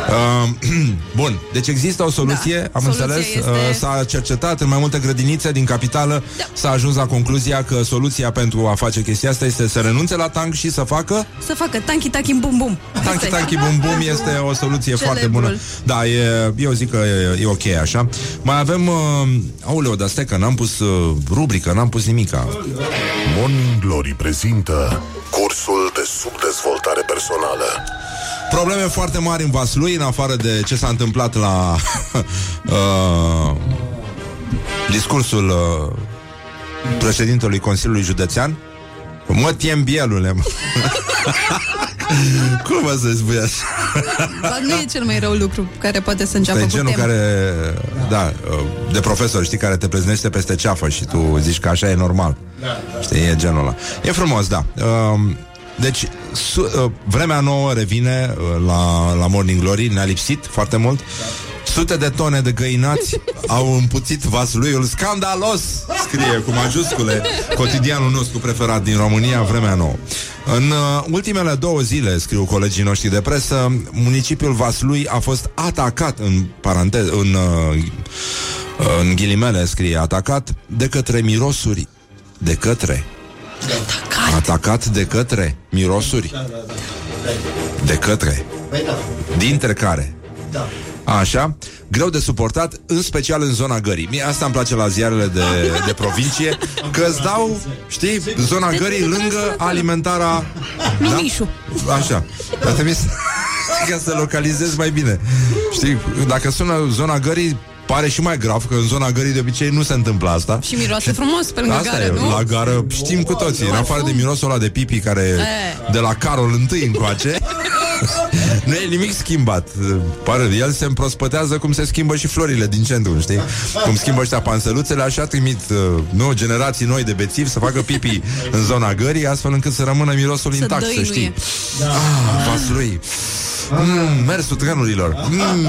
Uh, [CLEARS THROAT] Bun, deci există o soluție, Da, am soluția înțeles este- uh, S-a cercetat în mai multe grădinițe din capitală Da. S-a ajuns la concluzia că soluția pentru a face chestia asta Este să renunțe la tank și să facă Să facă tanki taki bum bum. Tanki tanki bum bum este o soluție [LAUGHS] foarte Celebrul. bună Da, e, eu zic că e, e ok așa Mai avem uh, Aoleu, dar stai că n-am pus uh, rubrică N-am pus nimica Morning Glory prezintă cursul de subdezvoltare personală. Probleme foarte mari în Vaslui În afară de ce s-a întâmplat la [LAUGHS] uh, Discursul uh, Președintelui Consiliului Județean Mă tiem bielule mă. [LAUGHS] Cum mă să spui așa? Dar nu e cel mai rău lucru care poate să înceapă E cu genul tema. care, da, de profesor, știi, care te preznește peste ceafă și tu zici că așa e normal. Știi, e genul ăla. E frumos, da. Um, Deci, su, uh, vremea nouă revine uh, la, la Morning Glory, ne-a lipsit foarte mult. Sute de tone de găinați [LAUGHS] au împuțit vasluiul. Scandalos, scrie cu majuscule. Cotidianul nostru preferat din România, vremea nouă. În uh, ultimele două zile, scriu colegii noștri de presă, municipiul Vaslui a fost atacat, în paranteză, în, uh, în ghilimele scrie atacat, de către mirosuri, de către? Atacat. Atacat de către mirosuri? De către? Dintre care Așa, greu de suportat În special în zona gării. Mie asta îmi place la ziarele de, de provincie Că îți dau, știi, zona gării Lângă alimentarea Mimișu. da? Așa. Dar trebuie să, [LAUGHS] ca să localizezi mai bine. Știi, dacă sună zona gării Pare și mai grav, că în zona gării de obicei nu se întâmplă asta Și miroase frumos pe lângă Asta gară, e, nu? la gară știm cu toții În afară de mirosul ăla de pipi care E. De la Carol întâi încoace [LAUGHS] Nu e nimic schimbat Pare, El se împrospătează cum se schimbă și florile din centru, știi? Cum schimbă ăștia panseluțele Așa trimit uh, nu, generații noi de bețivi Să facă pipi în zona gării Astfel încât să rămână mirosul Să intact, să dăinuie. știi ah, Vaslui Mm, mersul trenurilor mm.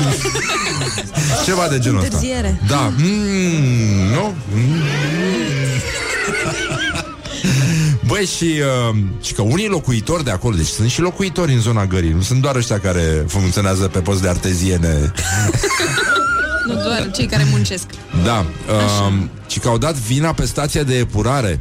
[LAUGHS] Ceva de genul ăsta Întârziere. Da mm, Nu? Mm. Băi, și, uh, și că unii locuitori de acolo, deci sunt și locuitori în zona gării, nu sunt doar ăștia care funcționează pe post de arteziene. Nu doar cei care muncesc. Da, uh, și că au dat vina pe stația de epurare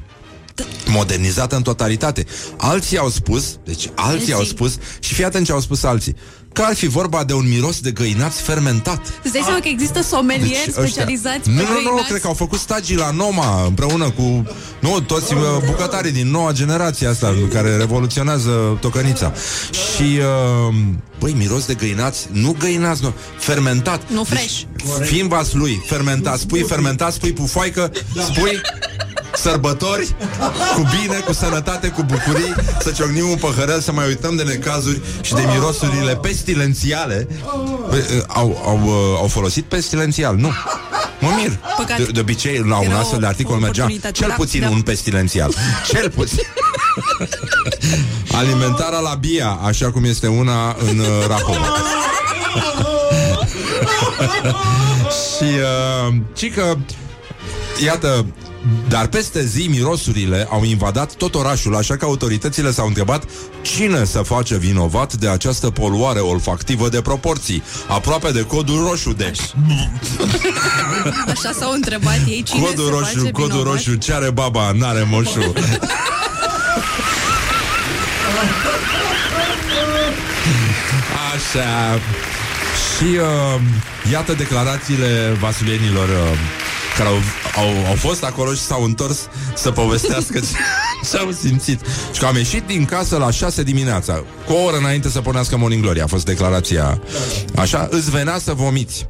modernizată în totalitate. Alții au spus, deci alții Zi. au spus, și fii atent ce au spus alții, că ar fi vorba de un miros de găinați fermentat. Îți dai seama că există somelieri Deci ăștia- specializați Nu, pe nu, nu, găinați? cred că au făcut stagii la Noma împreună cu nu, toți uh, bucătarii din noua generație asta care revoluționează tocănița. Și uh, băi, miros de găinați, nu găinați, nu, fermentat. Nu fresh. Deci, fii în vas lui, fermentat, spui fermentat, spui pufoaică, spui sărbători cu bine, cu sănătate, cu bucurii, să ciocnim un păhărel, să mai uităm de necazuri și de mirosurile pestilențiale. Bă, uh, Au, au, uh, au folosit pestilențial, nu. Mă mir. Păcat. De, de obicei, la un Era astfel de o articol mergea oportunitate, cel da, puțin da. un pestilențial. Cel puțin. Alimentarea la Bia, așa cum este una în uh, Rahova. [LAUGHS] și uh, ci că Iată, dar peste zi mirosurile au invadat tot orașul, așa că autoritățile s-au întrebat cine să face vinovat de această poluare olfactivă de proporții, aproape de codul roșu, deci. Așa s-au întrebat ei cine Codul se roșu, face codul vinovat? roșu, ce are baba, n-are moșu. Așa. Și uh, iată declarațiile vasulienilor uh, care au, au, au fost acolo și s-au întors să povestească [LAUGHS] ce, ce au simțit. Și că am ieșit din casă la 6 dimineața, cu o oră înainte să pornească Morning Glory. A fost declarația așa, îți venea să vomiți.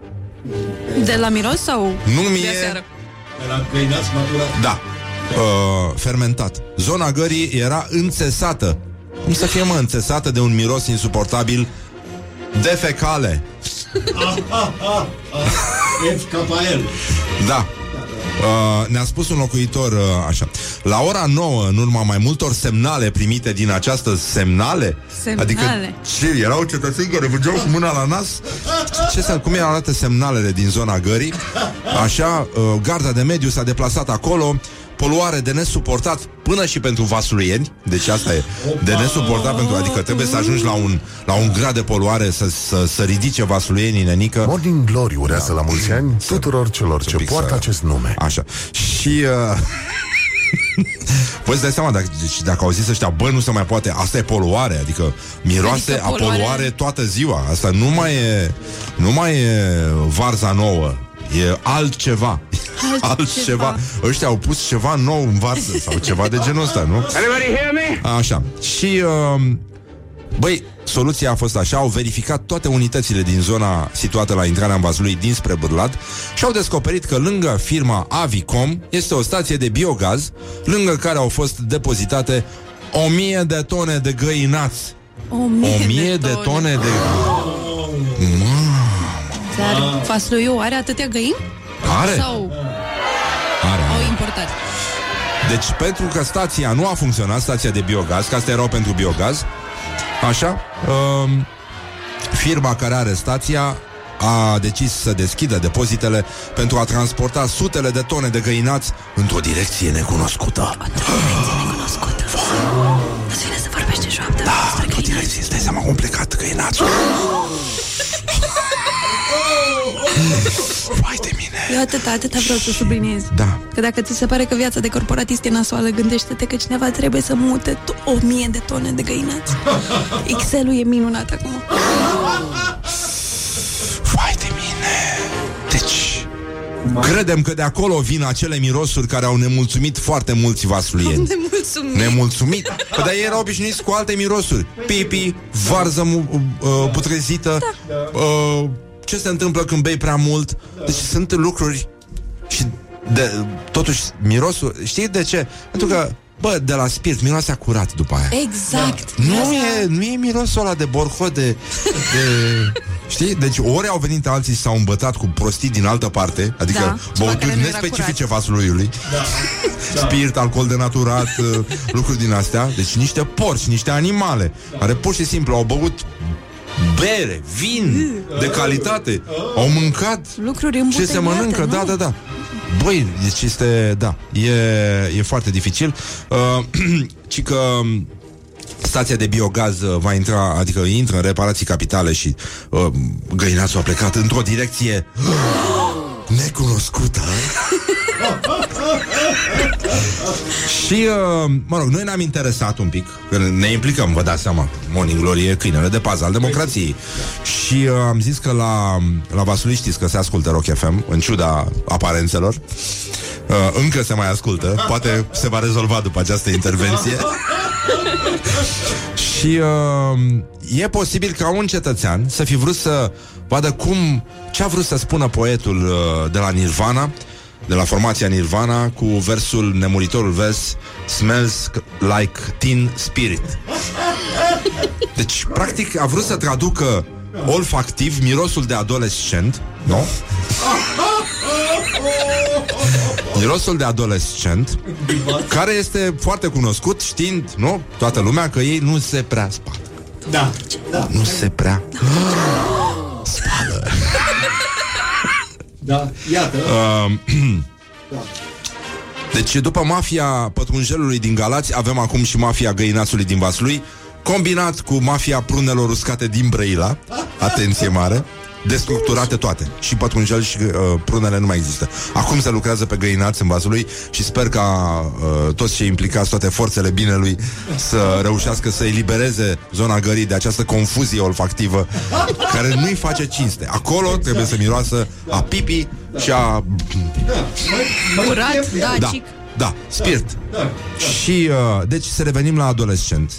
De la miros sau Nu de mie, aseară? La găinați maturat. Da. Uh, fermentat. Zona gării era înțesată. Cum să fie, mă, înțesată de un miros insuportabil de fecale. FKL. Da. Uh, ne-a spus un locuitor uh, așa La ora 9, în urma mai multor semnale primite din această semnale Semnale. Adică ce, erau cetățeni care mergeau cu mâna la nas ce se, Cum arată semnalele din zona gării Așa, uh, garda de mediu s-a deplasat acolo Poluare de nesuportat până și pentru vasluieni Deci asta e de nesuportat pentru Adică trebuie să ajungi la un, la un grad de poluare Să, să, să ridice vasluienii nenică Morning Glory urează la mulți ani tuturor celor un ce pic poartă să- acest nume. Așa. Și... Uh... [LAUGHS] Păi îți dați seama, dacă, deci, dacă au zis ăștia, bă, nu se mai poate, asta e poluare, adică miroase Adică a poluare- poluare toată ziua. Asta nu mai e, nu mai e varza nouă, e altceva. Altceva. altceva. Ăștia au pus ceva nou în varză sau ceva de genul ăsta, nu? Așa. Și... Uh... Băi, soluția a fost așa, au verificat toate unitățile din zona situată la intrarea în Vaslui dinspre Bârlad și au descoperit că lângă firma Avicom este o stație de biogaz, lângă care au fost depozitate o mie de tone de găinați. O mie, O mie de tone de... Dar Fasluiu are atâtea găini? Are? Sau Are, au are. importat? Deci pentru că stația nu a funcționat, stația de biogaz, că astea erau pentru biogaz, așa, um, firma care are stația a decis să deschidă depozitele pentru a transporta sutele de tone de găinați într-o direcție necunoscută. Necunoscută. Îți vine să vorbești în șoaptă Da, despre într-o găini? direcție, îți dai seama cum plecat găinațul. [GASPS] Vai de mine. Eu atâta, atâta vreau să subliniez. Da. Că dacă ți se pare că viața de corporatist e nasoală, gândește-te că cineva trebuie să mute to- o mie de tone de găinați. [LAUGHS] Excel-ul e minunat acum. Vai de mine. Deci, credem că de acolo vin acele mirosuri care au nemulțumit foarte mulți vasluieni. Ne mulțumim. Nemulțumit? Păi dar ei erau obișnuiți cu alte mirosuri Pipi, varză mu- uh, putrezită uh, Ce se întâmplă când bei prea mult? Deci sunt lucruri Și de, totuși mirosul Știi de ce? Pentru că Bă, de la spirit, miroase curat după aia. Exact. nu e, nu e mirosul ăla de borho de, de... Știi? Deci ori au venit alții și s-au îmbătat cu prostii din altă parte Adică Da, ceva care băuturi nu era nespecifice vasluiului Spirit, alcool denaturat [LAUGHS] uh, Lucruri din astea. Deci niște porci, niște animale Care pur și simplu au băut bere, vin de calitate. Au mâncat Lucruri ce îmbuteliate, se mănâncă, nu? da, da, da. Băi, deci este, da, e, e foarte dificil. Uh, [CLEARS THROAT] Ci că stația de biogaz uh, va intra, adică intră în reparații capitale și uh, găinațul a plecat într-o direcție [GASPS] necunoscută [LAUGHS] Și, uh, mă rog, noi ne-am interesat un pic, că ne implicăm, vă dați seama, Morning Glory e câinele de pază al democrației. Și uh, am zis că la, la Vaslui știți că se ascultă Rock FM, în ciuda aparențelor. Uh, încă se mai ascultă, poate se va rezolva după această intervenție. [LAUGHS] Și uh, e posibil ca un cetățean să fi vrut să vadă cum, ce a vrut să spună poetul uh, de la Nirvana, de la formația Nirvana, cu versul, nemuritorul vers, Smells like teen spirit. [LAUGHS] Deci, practic, a vrut să traducă olfactiv mirosul de adolescent, nu? Mirosul de adolescent Care este foarte cunoscut Știind, nu, toată lumea Că ei nu se prea spală Da, da. Nu se prea spală Da, iată. uh, [CLEARS THROAT] Deci după mafia pătrunjelului din Galați Avem acum și mafia găinațului din Vaslui Combinat cu mafia prunelor uscate din Brăila. [LAUGHS] Atenție mare destructurate toate. Și pătrunjel și uh, prunele nu mai există. Acum se lucrează pe găinați în Vaslui și sper ca uh, toți cei implicați, toate forțele binelui să reușească să elibereze zona gării de această confuzie olfactivă care nu-i face cinste. Acolo trebuie să miroasă a pipi și a... Curat, da, Da, cic. da, spirit. Și, uh, deci, să revenim la adolescenți.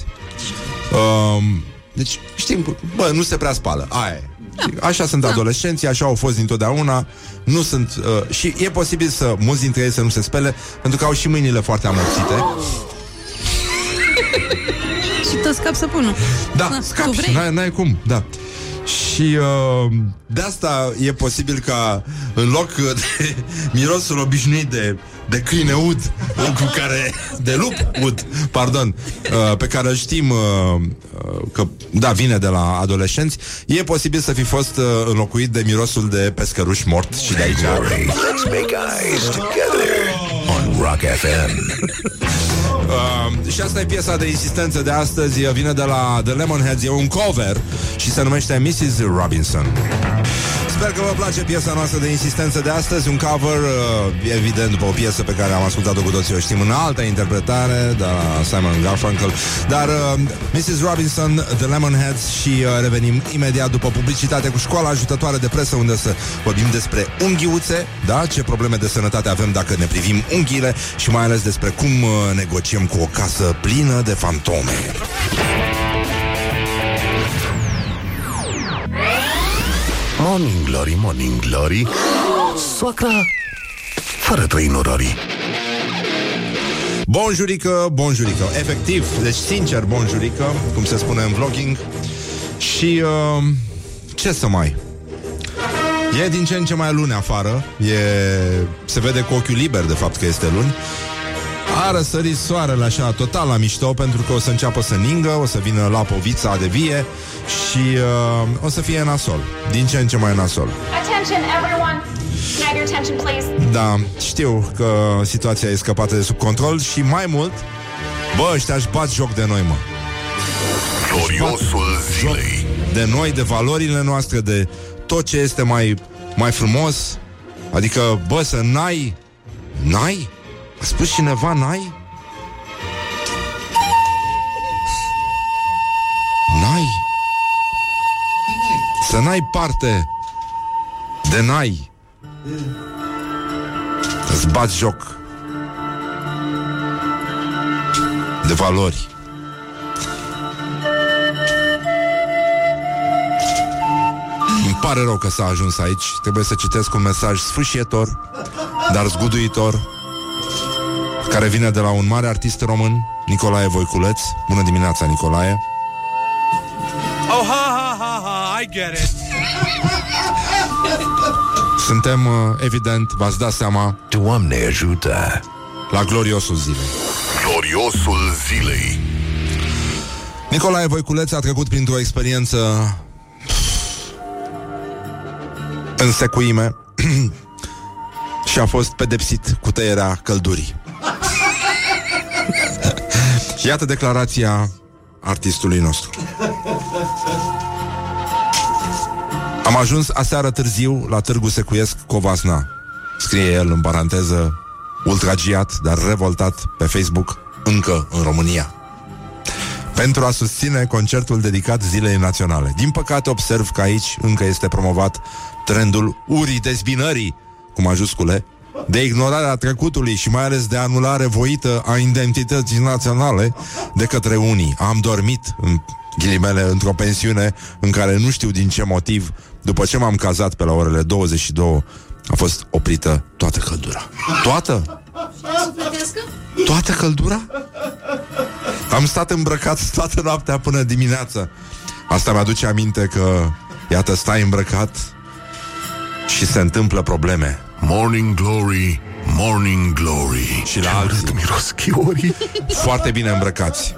Um, deci, știm, bă, nu se prea spală. Aia e. Așa sunt adolescenții, așa au fost dintotdeauna. Nu sunt... Uh, și e posibil să mulți dintre ei să nu se spele, pentru că au și mâinile foarte amorțite. Și tot scap săpunul. Da, Na, tu scapi, vrei? n-ai, n-ai cum, da. Și uh, de asta e posibil ca în loc de [LAUGHS] mirosul obișnuit de, de câine ud [LAUGHS] cu care, de lup ud, pardon, uh, pe care îl știm uh, uh, că, da, vine de la adolescenți, e posibil să fi fost uh, înlocuit de mirosul de pescăruș mort și de aici. Let's make eyes together on Rock FM. [LAUGHS] Uh, și asta e piesa de insistență de astăzi Vine de la The Lemonheads E un cover și se numește Mrs. Robinson Sper că vă place piesa noastră de insistență de astăzi Un cover, uh, evident, după o piesă pe care am ascultat-o cu toții O știm în altă interpretare De la Simon Garfunkel Dar uh, Mrs. Robinson, The Lemonheads Și uh, revenim imediat după publicitate Cu școala ajutătoare de presă Unde să vorbim despre unghiuțe Da, ce probleme de sănătate avem dacă ne privim unghiile Și mai ales despre cum uh, negociem cu o casă plină de fantome Morning Glory, Morning Glory. Soacra Fără trăinurorii Bonjurică, bonjurică. Efectiv, deci sincer bonjurică Cum se spune în vlogging. Și uh, ce să mai? E din ce în ce mai luni afară. E, Se vede cu ochiul liber de fapt că este luni a răsărit soarele așa total la mișto Pentru că o să înceapă să ningă O să vină la povița de vie Și uh, o să fie nasol Din ce în ce mai nasol Attention, everyone. Can I have your attention, please? Da, știu că situația e scăpată de sub control Și mai mult Bă, ăștia își bat joc de noi, mă Gloriosul zilei De noi, de valorile noastre De tot ce este mai, mai frumos Adică, bă, să n-ai N-ai? A spus cineva n-ai? N-ai? Să n-ai parte De n-ai Îți bați joc De valori Îmi pare rău că s-a ajuns aici Trebuie să citesc un mesaj sfâșietor Dar zguduitor Care vine de la un mare artist român Nicolae Voiculeț Bună dimineața, Nicolae Oh, ha, ha, ha, ha, I get it. Suntem, uh, evident, v-ați dat seama Doamne ajută! La gloriosul zilei Gloriosul zilei Nicolae Voiculeț a trecut printr-o experiență în secuime [CLEARS THROAT] și a fost pedepsit cu tăierea căldurii. Iată declarația artistului nostru. Am ajuns aseară târziu la Târgu Secuiesc Covasna. Scrie el în paranteză ultragiat, dar revoltat pe Facebook. încă în România pentru a susține concertul dedicat Zilei Naționale. Din păcate observ că aici încă este promovat trendul urii dezbinării, cu majuscule, de ignorarea trecutului și mai ales de anulare voită a identității naționale de către unii. Am dormit, în ghilimele, într-o pensiune în care nu știu din ce motiv, după ce m-am cazat pe la orele 22, a fost oprită toată căldura. Toată? Toată căldura? Am stat îmbrăcat toată noaptea până dimineața. Asta mi-aduce aminte că, iată, stai îmbrăcat și se întâmplă probleme. Morning Glory, Morning Glory. Și la alții. miros chiorii. Foarte bine îmbrăcați.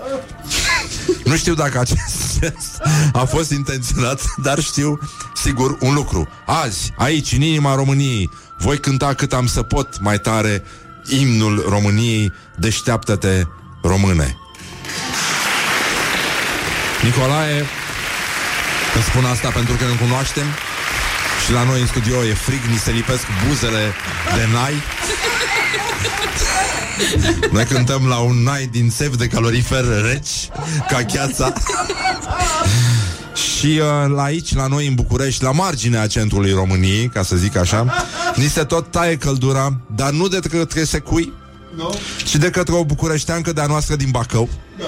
Nu știu dacă acest gest a fost intenționat, dar știu sigur un lucru. Azi, aici, în inima României, voi cânta cât am să pot mai tare imnul României, deșteaptă-te, române. Nicolae, îți spun asta pentru că ne cunoaștem și la noi în studio e frig, ni se lipesc buzele de nai. Noi cântăm la un nai din sef de calorifer reci, ca cheața. Și uh, la aici, la noi în București, la marginea centrului României, ca să zic așa, ni se tot taie căldura, dar nu de către secui, No? ci de către o bucureșteancă de-a noastră din Bacău, Da.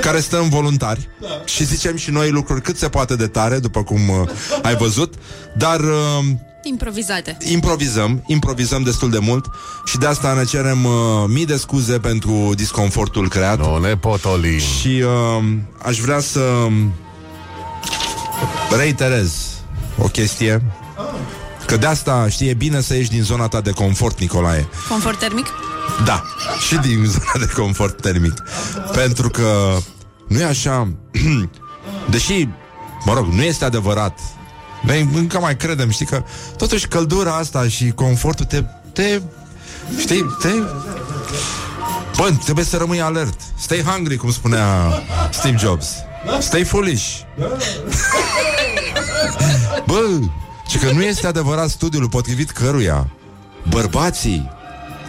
care stă în voluntari Da. și zicem și noi lucruri cât se poate de tare, după cum uh, ai văzut, dar uh, Improvizate. improvizăm, improvizăm destul de mult și de asta ne cerem uh, mii de scuze pentru disconfortul creat. Nu ne potolim. Și uh, aș vrea să reiterez o chestie Că de asta, știi, e bine să ieși din zona ta de confort, Nicolae Confort termic? Da, și din [LAUGHS] zona de confort termic. Pentru că nu e așa [CLEARS THROAT] Deși, mă rog, nu este adevărat. Noi încă mai credem, știi că Totuși căldura asta și confortul te, te Știi, te Bă, trebuie să rămâi alert. Stay hungry, cum spunea Steve Jobs. Stay foolish. [LAUGHS] Bă, ci că nu este adevărat studiul potrivit căruia Bărbații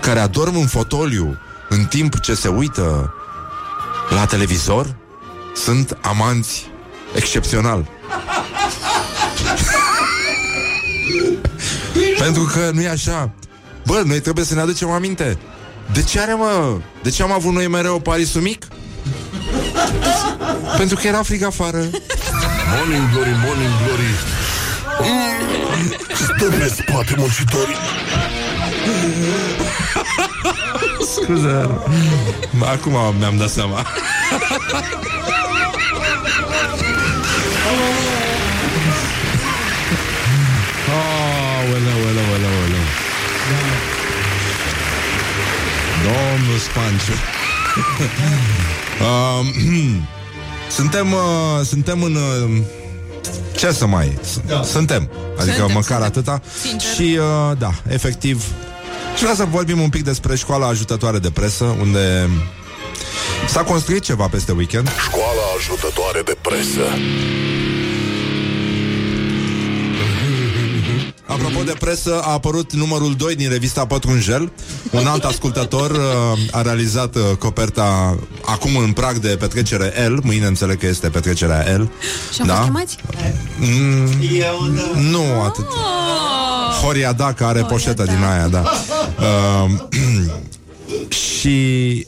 care adorm în fotoliu în timp ce se uită la televizor sunt amanți excepțional. [LAUGHS] Pentru că nu e așa. Bă, noi trebuie să ne aducem aminte. De ce are, mă? De ce am avut noi mereu Parisul mic? [LAUGHS] Pentru că era frig afară. Morning Glory, Morning Glory. Stă pe spate muncitorii. Scuze. Acum mi-am dat seama. Aoleu, aoleu, aoleu, aoleu. Domnul Spanciu. um, suntem, uh, suntem în... Uh, ce să mai... Da. Suntem. Adică Suntem, măcar suntem. atâta. Sincer. Și, uh, da, efectiv... Și vreau să vorbim un pic despre școala ajutătoare de presă, unde s-a construit ceva peste weekend. Școala ajutătoare de presă. Apropo de presă, a apărut numărul 2 din revista Pătrunjel. Un alt ascultător uh, a realizat uh, coperta acum în prag de petrecere L. Mâine înțeleg că este petrecerea L. Și am fost chemați? Mm, Eu, da. nu atât. Oh! Horia Daca are poșetă din aia, da. [LAUGHS] Uh, [CLEARS THROAT] și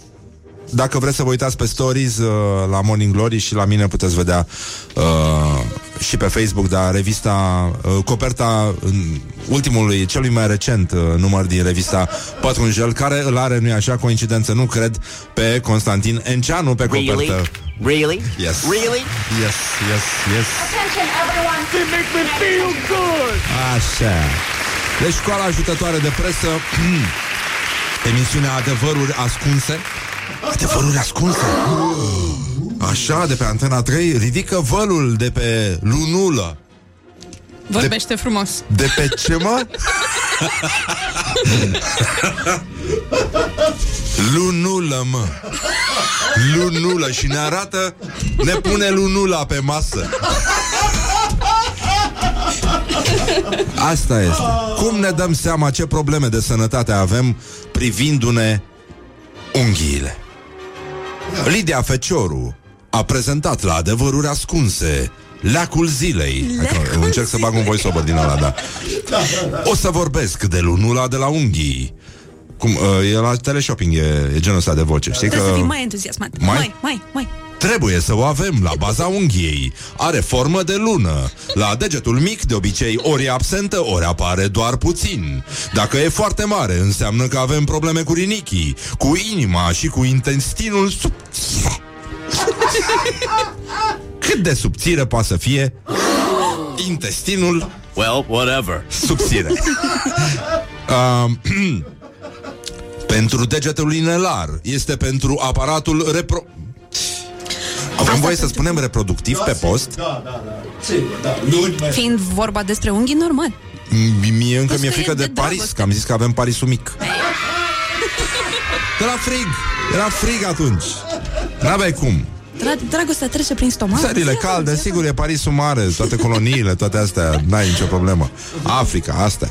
dacă vreți să vă uitați pe stories uh, la Morning Glory și la mine puteți vedea uh, și pe Facebook, dar revista, uh, coperta uh, ultimului, celui mai recent uh, număr din revista Pătrunjel, care îl are, nu-i așa, coincidență, nu cred, pe Constantin Enceanu pe copertă. Really? Really? Yes. Really? Yes, yes, yes. Attention, everyone. It makes me feel good. Așa. Deci școala ajutătoare de presă Emisiunea Adevăruri Ascunse. Adevăruri Ascunse? Așa, de pe Antena 3 Ridică vălul de pe lunulă. Vorbește frumos. De pe ce, mă? lunulă, mă. Lunulă. Și ne arată Ne pune lunula pe masă Asta este. Cum ne dăm seama ce probleme de sănătate avem privindu-ne unghiile? Lidia Fecioru a prezentat la adevăruri ascunse Leacul zilei Leacul Încerc să bag un voiceover din ăla, da. O să vorbesc de lunula de la unghii cum, uh, e la teleshopping, e, e genul ăsta de voce, știi Trebuie că... să fii mai entuziasmat. Mai? Mai, mai, mai. Trebuie să o avem la baza unghiei. Are formă de lună. La degetul mic, de obicei, ori e absentă, ori apare doar puțin. Dacă e foarte mare, înseamnă că avem probleme cu rinichii, cu inima și cu intestinul subțire. Cât de subțire poate să fie intestinul Well, whatever. subțire. [LAUGHS] Uh, [CLEARS THROAT] pentru degetul inelar este pentru aparatul repro... Avem voie să spunem reproductiv pe post? Da, da, da. Sigur, da. Luni mai... Fiind vorba despre unghii, normal. M- Mie încă Plus mi-e că frică e de, de Paris, dragoste. că am zis că avem Parisul mic. Era frig, era frig atunci. N-aveai cum. Dra- dragostea trece prin stomac. Țările Ia, calde, ia. sigur, e Parisul mare, toate coloniile, toate astea, n-ai nicio problemă. Africa, asta.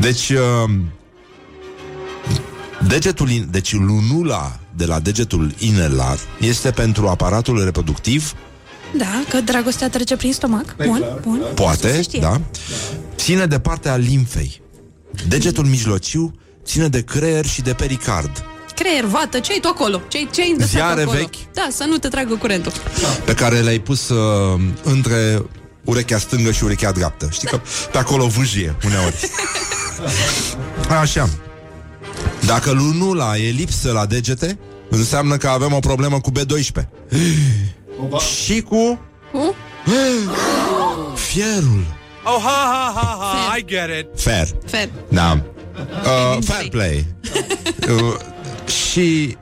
Deci, uh, degetul, in, deci lunula de la degetul inelar este pentru aparatul reproductiv, Da, că dragostea trece prin stomac. Bun, bun. Se poate, știe. da, ține de partea limfei. Degetul mijlociu ține de creier și de pericard, Creier, vată, ce-ai tu acolo? Ce-ai, ce-ai îndesat Ziare acolo? vechi. Da, să nu te tragă curentul. pe care le-ai pus uh, între urechea stângă și urechea dreaptă. Știi că pe acolo vâjie uneori. [LAUGHS] Așa. Dacă lunula e lipsă la degete, înseamnă că avem o problemă cu B12. și cu Cu? fierul. Oh, ha, ha, ha, ha. I get it. Fer. Fer. Da. Uh, fair play. [LAUGHS] Uh, și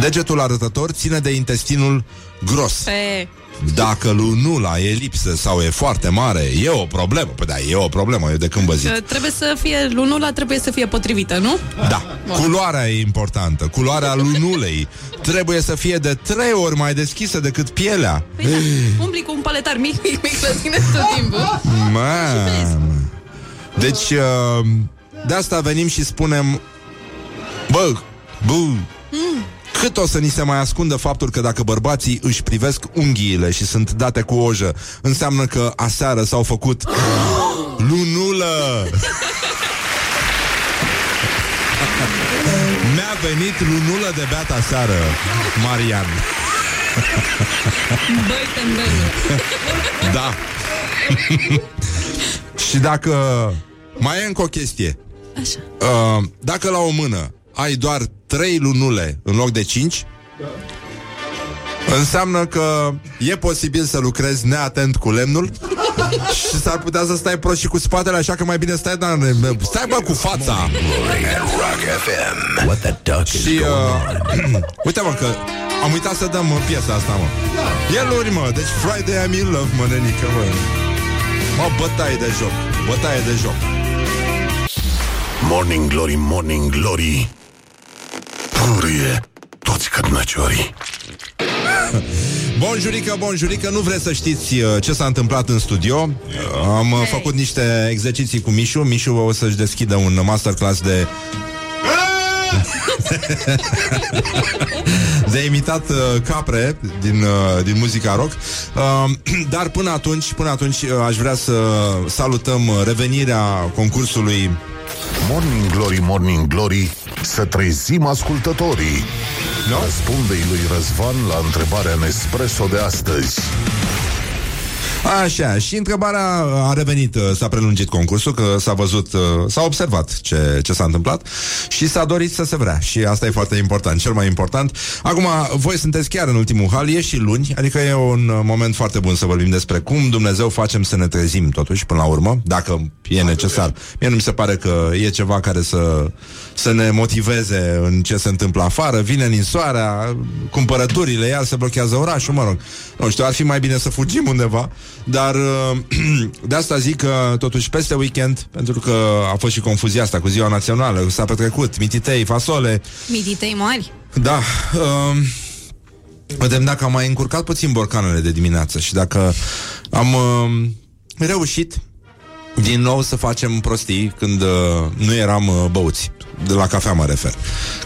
degetul arătător ține de intestinul gros. Pe... Dacă lunula e lipsă sau e foarte mare, e o problemă. Păi da, e o problemă, eu de când văzit. Că trebuie să fie, lunula trebuie să fie potrivită, nu? Da, culoarea e importantă. Culoarea lunulei [LAUGHS] trebuie să fie de trei ori mai deschisă decât pielea. Păi da, umbli cu un paletar mic, mic, [LAUGHS] mic la tine tot timpul. Mamă. Deci, uh, de asta venim și spunem Bă, bă Cât o să ni se mai ascundă faptul că dacă bărbații își privesc unghiile și sunt date cu ojă, înseamnă că aseară s-au făcut [GASPS] lunulă. [LAUGHS] Mi-a venit lunulă de beat aseară, Marian. [LAUGHS] Băi, tembelă. Da. [LAUGHS] și dacă mai e încă o chestie. Așa. Uh, dacă la o mână ai doar trei lunule în loc de cinci, înseamnă că e posibil să lucrezi neatent cu lemnul [LAUGHS] și s-ar putea să stai prost și cu spatele, așa că mai bine stai, dar stai bă cu fața. Rock FM. What the duck is Și, going uh, [CLEARS THROAT] uite mă că am uitat să dăm uh, piesa asta, mă. E luni, mă, deci Friday I'm in love, mă, nenică, mă. Mă, bătaie de joc, bătaie de joc. Morning Glory, Morning Glory Purie toți cărnăciorii Bonjurică, bonjurică, nu vreți să știți uh, ce s-a întâmplat în studio? Uh, Am uh, făcut niște exerciții cu Mișu. Mișu o să-și deschidă un masterclass de [LAUGHS] de imitat uh, capre din, uh, din muzica rock. Uh, [CLEARS THROAT] Dar până atunci, până atunci uh, aș vrea să salutăm uh, revenirea concursului Morning Glory, Morning Glory Să trezim ascultătorii No? Răspunde-i lui Răzvan la întrebarea Nespresso de astăzi Așa, și întrebarea a revenit, uh, s-a prelungit concursul, că s-a văzut, uh, s-a observat ce, ce s-a întâmplat și s-a dorit să se vrea. Și asta e foarte important, cel mai important. Acum, voi sunteți chiar în ultimul hal, e și luni, adică e un uh, moment foarte bun să vorbim despre cum Dumnezeu facem să ne trezim totuși, până la urmă, dacă e necesar. Mie nu mi se pare că e ceva care să, să ne motiveze în ce se întâmplă afară, vine ninsoarea, cumpărăturile, iar se blochează orașul, mă rog. Nu știu, ar fi mai bine să fugim undeva, dar uh, [CLEARS THROAT] de asta zic că totuși peste weekend, pentru că a fost și confuzia asta cu ziua națională, s-a petrecut, mititei, fasole, Miditei mari. da, uh, vedem dacă am mai încurcat puțin borcanele de dimineață și dacă am uh, reușit din nou să facem prostii când uh, nu eram uh, băuți. De la cafea mă refer.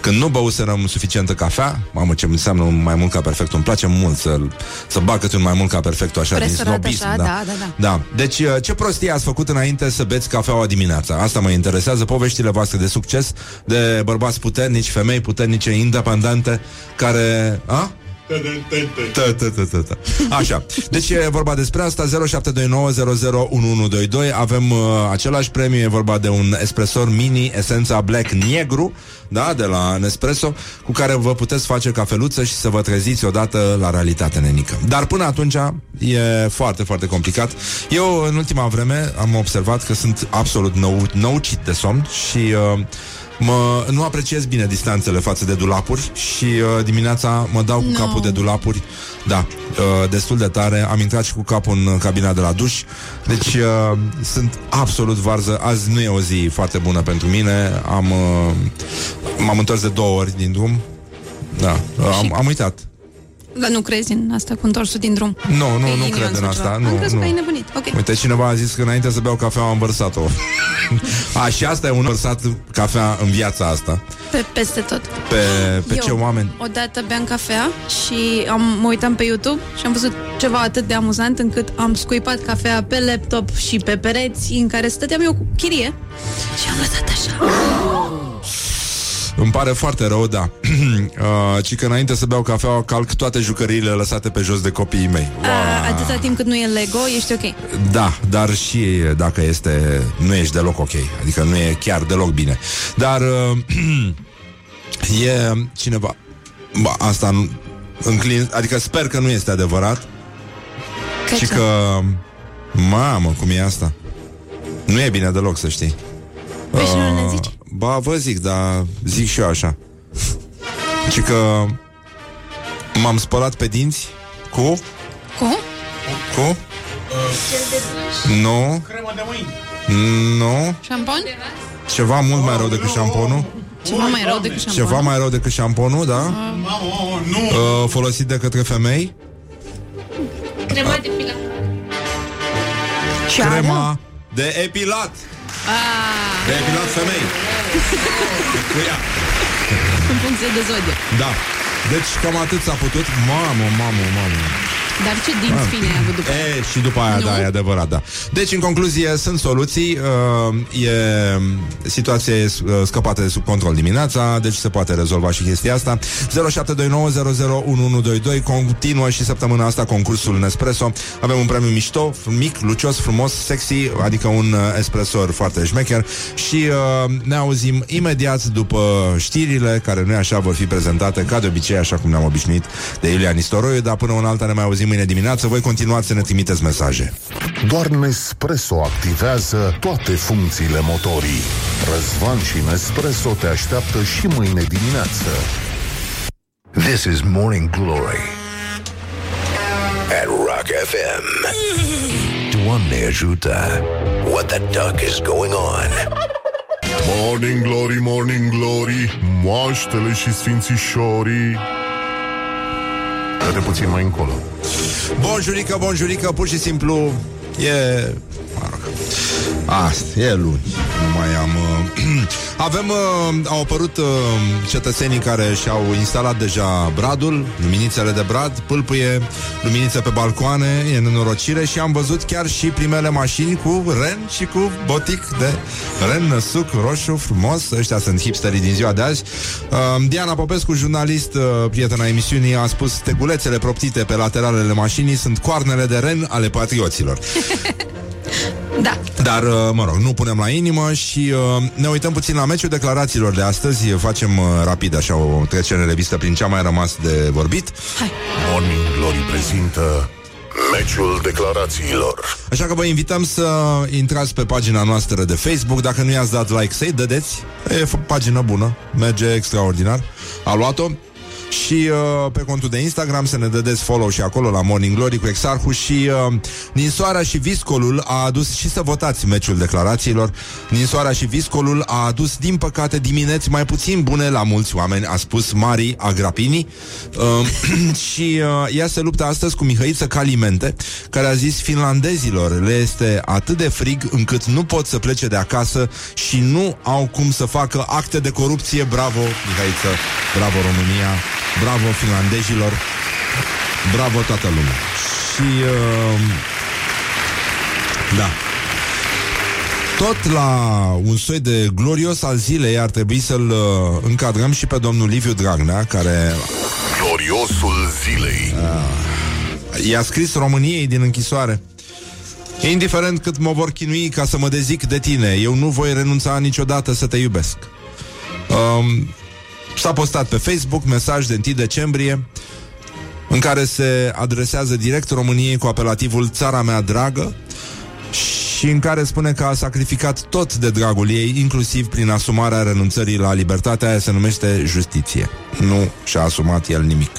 Când nu băuserăm suficientă cafea, mamă ce înseamnă un mai mult ca perfect, îmi place mult să, să bag câte un mai mult ca perfect așa din Presărat snobism. așa, da, da, da. Da, deci uh, ce prostie ați făcut înainte să beți cafeaua dimineața? Asta mă interesează, poveștile voastre de succes, de bărbați puternici, femei puternice, independente, care... A? Tă, tă, tă, tă, tă. Așa. Deci e vorba despre asta 0729001122 Avem uh, același premiu E vorba de un espresor mini Esența Black Negru Da, de la Nespresso Cu care vă puteți face cafeluță Și să vă treziți odată la realitate nenică Dar până atunci e foarte, foarte complicat Eu în ultima vreme Am observat că sunt absolut nou, noucit de somn Și uh, Mă, nu apreciez bine distanțele față de dulapuri și uh, dimineața mă dau cu No. capul de dulapuri, da, uh, destul de tare. Am intrat și cu capul în cabina de la duș, deci uh, sunt absolut varză. Azi nu e o zi foarte bună pentru mine. Am, uh, m-am întors de două ori din drum. Da, uh, am, am uitat. Dar nu crezi în asta cu întorsul din drum? Nu, nu, Că e nu inima cred în sau asta. ceva. Nu, Am crezut nu. că ai nebunit. Ok. Uite, cineva a zis că înainte să beau cafea am vărsat-o. [LAUGHS] a, și asta e un vărsat cafea în viața asta. Pe, peste tot. Pe, pe Eu ce oameni? odată beam cafea și am, mă uitam pe YouTube și am văzut ceva atât de amuzant încât am scuipat cafea pe laptop și pe pereți în care stăteam eu cu chirie și am lăsat așa. [GASPS] [GASPS] [GASPS] [LAUGHS] Îmi pare foarte rău, da. [CLEARS THROAT] uh, ci că înainte să beau cafea, calc toate jucăriile lăsate pe jos de copiii mei. A, atâta timp cât nu e Lego, ești ok. Da, dar și dacă este, nu ești deloc ok. Adică nu e chiar deloc bine. Dar uh, [CLEARS THROAT] e cineva... Ba, asta nu... Înclin, adică sper că nu este adevărat. Că și ce? că... Mamă, cum e asta? Nu e bine deloc, să știi. Păi și nu ne zici? Ba, vă zic, dar zic și eu așa. Și că m-am spălat pe dinți cu... Cum? Cu... Nu, Cremă de mâini. nu, Șampon? ceva mult mai rău decât șamponul. Ceva mai rău decât șampon. Ceva mai rău decât șamponul, da? Mamă, nu. Uh, folosit de către femei. Crema de pilat. Ce are? Crema de epilat. De epilat femei. [LAUGHS] Cu ea. În funcție de zodie. Da. Deci cam atât s-a putut. Mamă, mamă, mamă. Dar ce dinți fine ai avut după E, și după aia, Nu? da, e adevărat, da. Deci, în concluzie, sunt soluții. Uh, e, situația e uh, scăpată de sub control dimineața, deci se poate rezolva și chestia asta. 0729001122 continuă și săptămâna asta concursul Nespresso. Avem un premiu mișto, mic, lucios, frumos, sexy, adică un uh, espresor foarte șmecher și uh, ne auzim imediat după știrile care nu așa vor fi prezentate ca de obicei, așa cum ne-am obișnuit de Iulia Nistoroiu, dar până un alta ne mai auzim mâine dimineață. Voi continuați să ne trimiteți mesaje. Doar Nespresso activează toate funcțiile motorii. Răzvan și Nespresso te așteaptă și mâine dimineață. This is Morning Glory at Rock FM. Doamne ajută! What the duck is going on? Morning Glory, Morning Glory, moaștele și sfințișorii. Dă-te puțin mai încolo. Bonjurică, bonjurică, pur și simplu e... Mă rog. Asta, e luni. Nu mai am... Uh, [CLEARS THROAT] avem... Uh, au apărut uh, cetățenii care și-au instalat deja bradul, luminițele de brad, pâlpâie, luminițe pe balcoane, e nenorocire și am văzut chiar și primele mașini cu ren și cu botic de ren, suc roșu, frumos. Ăștia sunt hipsterii din ziua de azi. Uh, Diana Popescu, jurnalist, uh, prietena emisiunii, a spus stegulețele proptite pe lateralele mașinii sunt coarnele de ren ale patrioților. [LAUGHS] Da. Dar, uh, mă rog, nu punem la inimă și uh, ne uităm puțin la meciul declarațiilor de astăzi. Facem uh, rapid așa o trecere în revistă prin ce a mai rămas de vorbit. Morning Glory prezintă meciul declarațiilor. Așa că vă invităm să intrați pe pagina noastră de Facebook. Dacă nu i-ați dat like, să-i dădeți. E f- pagină bună, merge extraordinar. A luat-o. Și uh, pe contul de Instagram să ne dădeți follow și acolo la Morning Glory cu Exarhu și uh, Ninsoara și Viscolul a adus și să votați meciul declarațiilor. Ninsoara și Viscolul a adus, din păcate, dimineți mai puțin bune la mulți oameni, a spus Mari Agrapini. Uh, [CLEARS THROAT] și uh, ea se luptă astăzi cu Mihăiță Calimente, care a zis finlandezilor le este atât de frig încât nu pot să plece de acasă și nu au cum să facă acte de corupție. Bravo, Mihăiță! Bravo, România! Bravo, finlandezilor! Bravo, toată lumea! Și... Uh, da. Tot la un soi de glorios al zilei ar trebui să-l uh, încadrăm și pe domnul Liviu Dragnea, care Gloriosul zilei. i-a scris României din închisoare. Indiferent cât mă vor chinui ca să mă dezic de tine, eu nu voi renunța niciodată să te iubesc. Um, s-a postat pe Facebook mesaj de 1 decembrie în care se adresează direct României cu apelativul Țara mea dragă și în care spune că a sacrificat tot de dragul ei, inclusiv prin asumarea renunțării la libertatea aia se numește justiție. Nu și-a asumat el nimic.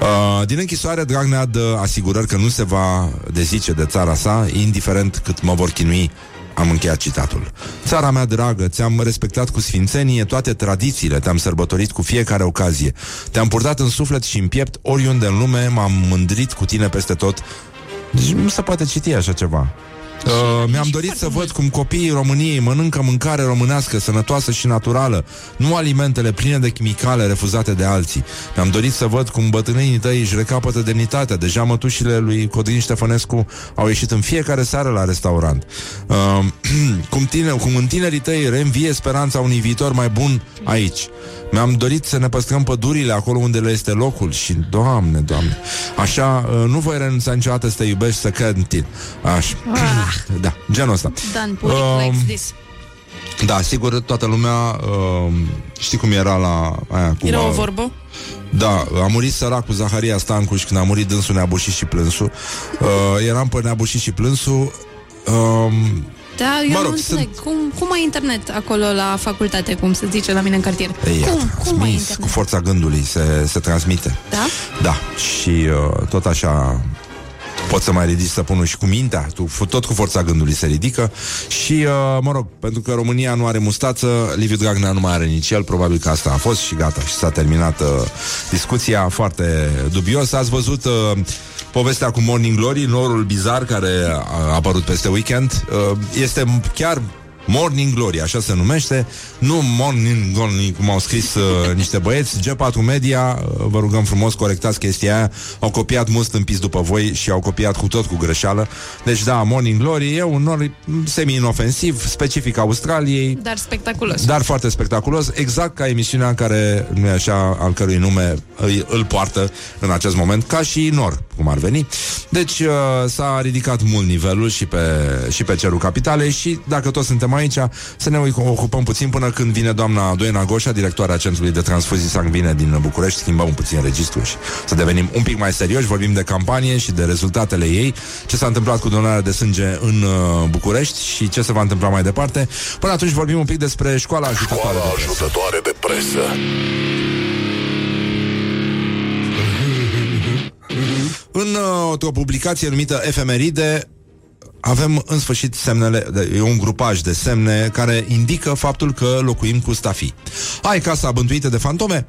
Uh, din închisoare, Dragnea dă asigurări că nu se va dezice de țara sa, indiferent cât mă vor chinui am încheiat citatul. Țara mea dragă, ți-am respectat cu sfințenie toate tradițiile, te-am sărbătorit cu fiecare ocazie, te-am purtat în suflet și în piept oriunde în lume, m-am mândrit cu tine peste tot. Deci nu se poate citi așa ceva. Uh, mi-am dorit să văd cum copiii României mănâncă mâncare românească, sănătoasă și naturală, nu alimentele pline de chimicale refuzate de alții. Mi-am dorit să văd cum bătrânii tăi își recapătă demnitatea. Deja mătușile lui Codrin Ștefănescu au ieșit în fiecare seară la restaurant. Uh, [CLEARS THROAT] cum, tine, cum în tinerii tăi reînvie speranța unui viitor mai bun aici. Mi-am dorit să ne păstrăm pădurile acolo unde le este locul și, Doamne, Doamne, așa, uh, nu voi renunța niciodată să te iubești, să cred în tine. Așa. Ah, Da, genul ăsta. Dan Puric Um, likes this. Da, sigur, toată lumea uh, Știi cum era la aia cu Era o uh, vorbă? Da, a murit săracul Zaharia Stancuș Și când a murit dânsul Neabușit și Plânsul uh, Eram pe Neabușit și Plânsul uh, Da, eu Mă nu rog, înțeleg. Cum, cum ai internet acolo la facultate, cum se zice la mine în cartier? Ei, cum, cum ai transmis, internet? cu forța gândului se, se transmite Da? Da, și uh, tot așa Poți să mai ridici stăpânul și cu mintea. Tu, f- Tot cu forța gândului se ridică. Și, uh, mă rog, pentru că România nu are mustață Liviu Dragnea nu mai are nici el. Probabil că asta a fost și gata. Și s-a terminat uh, discuția foarte dubios Ați văzut uh, povestea cu Morning Glory Norul bizar care a apărut peste weekend? Uh, Este chiar Morning Glory, așa se numește. Nu Morning Glory, cum au scris uh, [LAUGHS] niște băieți. G4 Media, uh, vă rugăm frumos Corectați chestia aia. Au copiat mult stâmpiți după voi Și au copiat cu tot cu greșeală. Deci da, Morning Glory e un nor semi-inofensiv Specific Australiei. Dar spectaculos. dar foarte spectaculos, exact ca emisiunea care, nu e așa, al cărui nume îi, îl poartă în acest moment, ca și Nor, cum ar veni. Deci uh, s-a ridicat mult nivelul și pe, și pe cerul capitalei și dacă toți suntem aici, să ne ocupăm puțin până când vine doamna Doina Goșa, directoarea Centrului de Transfuzii Sanguine din București, schimbăm puțin registrul și să devenim un pic mai serioși, vorbim de campanie și de rezultatele ei, ce s-a întâmplat cu donarea de sânge în uh, București și ce se va întâmpla mai departe. Până atunci vorbim un pic despre școala ajutătoare Școala de presă. ajutătoare de presă. În uh, o publicație numită Efemeride avem în sfârșit semnele, de- e un grupaj de semne care indică faptul că locuim cu stafii. Ai casa bântuită de fantome?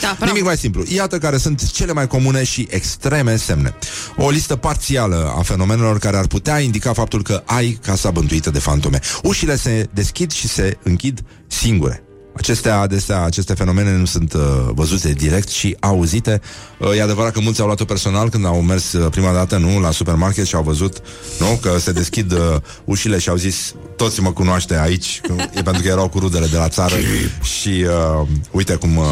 Da, bravo. Nimic mai simplu. Iată care sunt cele mai comune și extreme semne. O listă parțială a fenomenelor care ar putea indica faptul că ai casa bântuită de fantome. Ușile se deschid și se închid singure. Acestea, adesea, aceste fenomene nu sunt uh, văzute direct și auzite. Uh, e adevărat că mulți au luat-o personal când au mers uh, prima dată, nu, la supermarket și au văzut, nu, că se deschid uh, ușile și au zis, toți mă cunoaște aici, că, [LAUGHS] e pentru că erau cu rudele de la țară și uh, uite cum uh,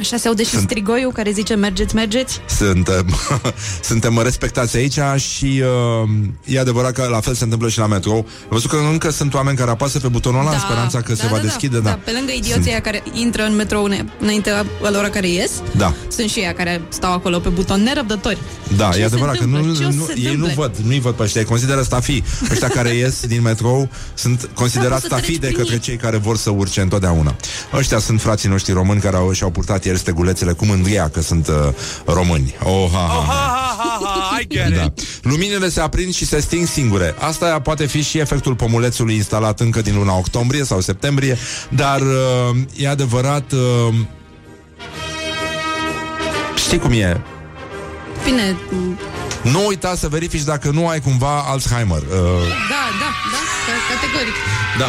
Așa se aude și strigoiul care zice mergeți, mergeți. suntem, [LAUGHS] suntem respectați aici și uh, e adevărat că la fel se întâmplă și la metrou. Am văzut că încă sunt oameni care apasă pe butonul ăla în speranța că se va deschide. Da. da. Pe lângă idioții aia care intră în metrou îne- înainte la ora care ies. Da. Sunt și aia care stau acolo pe buton nerăbdători. Da, Ce e se adevărat că nu, întâmplă? Ce o să nu, se ei nu întâmple? văd, nu-i văd pe ăștia, îi consideră stafii. Ăștia care [LAUGHS] ies din metrou sunt considerați Da, poți să stafii de treci prin către ei. cei care vor să urce întotdeauna. Ăștia sunt frații noștri români care au, și-au purtat ieri stegulețele cu mândria că sunt uh, români. Oh, ha, ha, ha. Ha, ha, ha, I get Da. it. Luminile se aprind și se sting singure. Asta poate fi și efectul pomulețului instalat încă din luna octombrie sau septembrie, dar uh, e adevărat... Uh, știi cum e? Bine, Nu uita să verifici dacă nu ai cumva Alzheimer. Uh, da, da, da, ca- categoric. da.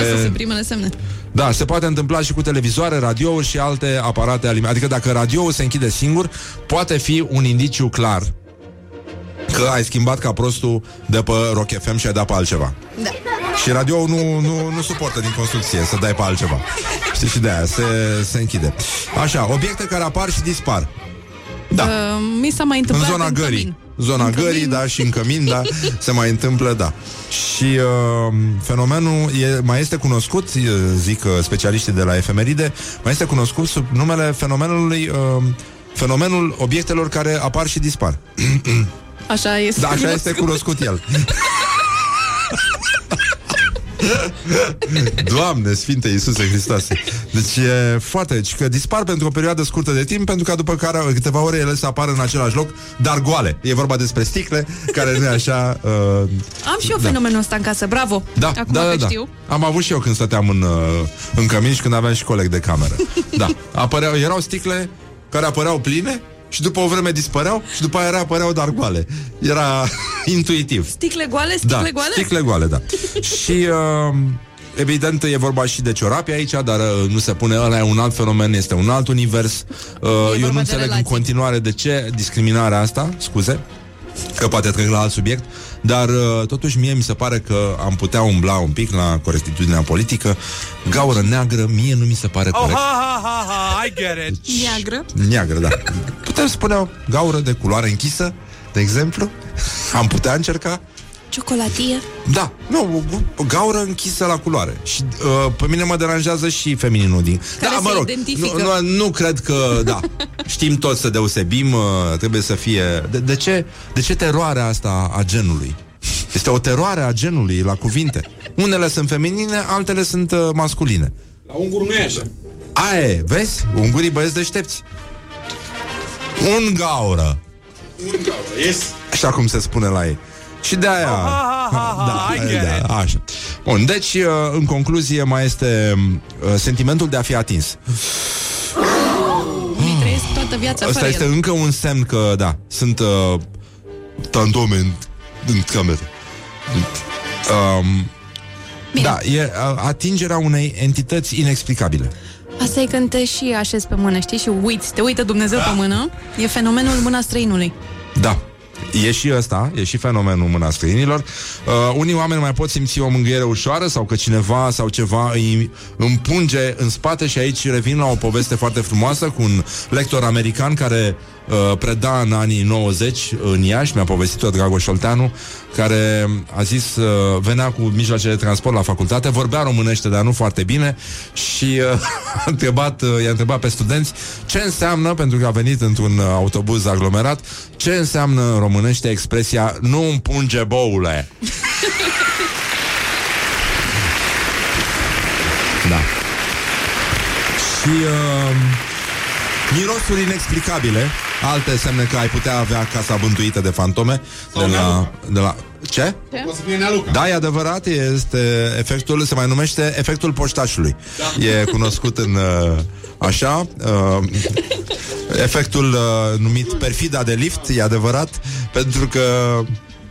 Astea Pe- sunt primele semne. Da, se poate întâmpla și cu televizoare, radiouri și alte aparate alimentare. Adică dacă radioul se închide singur, poate fi un indiciu clar că ai schimbat ca prostul de pe Rock FM și ai dat pe altceva. Da. Și radioul nu, nu, nu suportă din construcție să dai pe altceva. Știi, și de aia se, se închide. Așa, obiecte care apar și dispar. Da. Uh, mi s-a mai În întâmplat zona gării. cămin. Zona În gării, cămin. da, și în cămin, da, [LAUGHS] se mai întâmplă, da. Și uh, fenomenul e, mai este cunoscut, uh, zic uh, specialiștii de la efemeride, mai este cunoscut sub numele fenomenului uh, fenomenul obiectelor care apar și dispar. [CLEARS THROAT] Așa este. Da, așa este cunoscut el. Doamne, Sfinte Iisuse Hristoase Deci e foarte deci că dispar pentru o perioadă scurtă de timp Pentru că după care câteva ore ele să apară în același loc Dar goale E vorba despre sticle Care nu e așa uh, Am și eu Da. fenomenul ăsta în casă, bravo. da, Acum da, că da, da. știu. Am avut și eu când stăteam în, uh, în cămin și când aveam și coleg de cameră. Da. Apăreau, erau sticle care apăreau pline și după o vreme dispăreau și după aia apăreau dar goale. Era [LAUGHS] intuitiv. Sticle goale, sticle da, goale? sticle goale, da. [LAUGHS] și uh, evident e vorba și de ciorapi aici, dar uh, nu se pune, ăla e un alt fenomen, este un alt univers. Uh, eu de nu înțeleg în relații. continuare de ce discriminarea asta, scuze, că poate trec la alt subiect, dar uh, totuși mie mi se pare că am putea umbla un pic la corectitudinea politică. Gaură neagră, mie nu mi se pare Oh, corect. ha, ha, ha, ha, I get it. Neagră. Neagră, da. Putem spune o gaură de culoare închisă, de exemplu? Am putea încerca? Ciocolatie. Da, nu, o, o gaură închisă la culoare. Și uh, pe mine mă deranjează și femininul din. Care da, se mă rog, identifică. nu, nu, nu cred că, da. [LAUGHS] Știm toți să deosebim, uh, trebuie să fie. De, de ce? De ce teroarea asta a genului? Este o teroare a genului la cuvinte. Unele sunt feminine, altele sunt uh, masculine. La ungur nu e așa. Aia e, vezi? Ungurii băieți deștepți. Un gaură. Un gaură, yes. Așa cum se spune la ei. Și de aia... ha, ha, ha, da, I get it. da, așa. Bun, deci, uh, în concluzie, mai este uh, sentimentul de a fi atins. Mi trăiesc toată viața Asta fără este el. încă un semn că, da, sunt uh, tantome în, în cameră. Um, Bine. da, e uh, atingerea unei entități inexplicabile. Asta e când te și așezi pe mână, știi? Și uiți, te uită Dumnezeu pe mână. E fenomenul mâna străinului. Da. E și ăsta, e și fenomenul mâna străinilor. Uh, unii oameni mai pot simți o mângâiere ușoară sau că cineva sau ceva îi împunge în spate și aici revin la o poveste foarte frumoasă cu un lector american care uh, preda în anii 90 în Iași, mi-a povestit-o Dragoș Olteanu, care a zis, uh, venea cu mijloace de transport la facultate, vorbea românește, dar nu foarte bine și uh, [LAUGHS] a întrebat, uh, i-a întrebat pe studenți ce înseamnă, pentru că a venit într-un uh, autobuz aglomerat, ce înseamnă în românește expresia nu împunge boule. [LAUGHS] da. Și uh, mirosuri inexplicabile, alte semne că ai putea avea casa bântuită de fantome de la, de la... Ce? O să fie Nealuca. Da, e adevărat, este efectul, se mai numește efectul poștașului. Da. E cunoscut în uh, așa, uh, efectul uh, numit perfida de lift, e adevărat, pentru că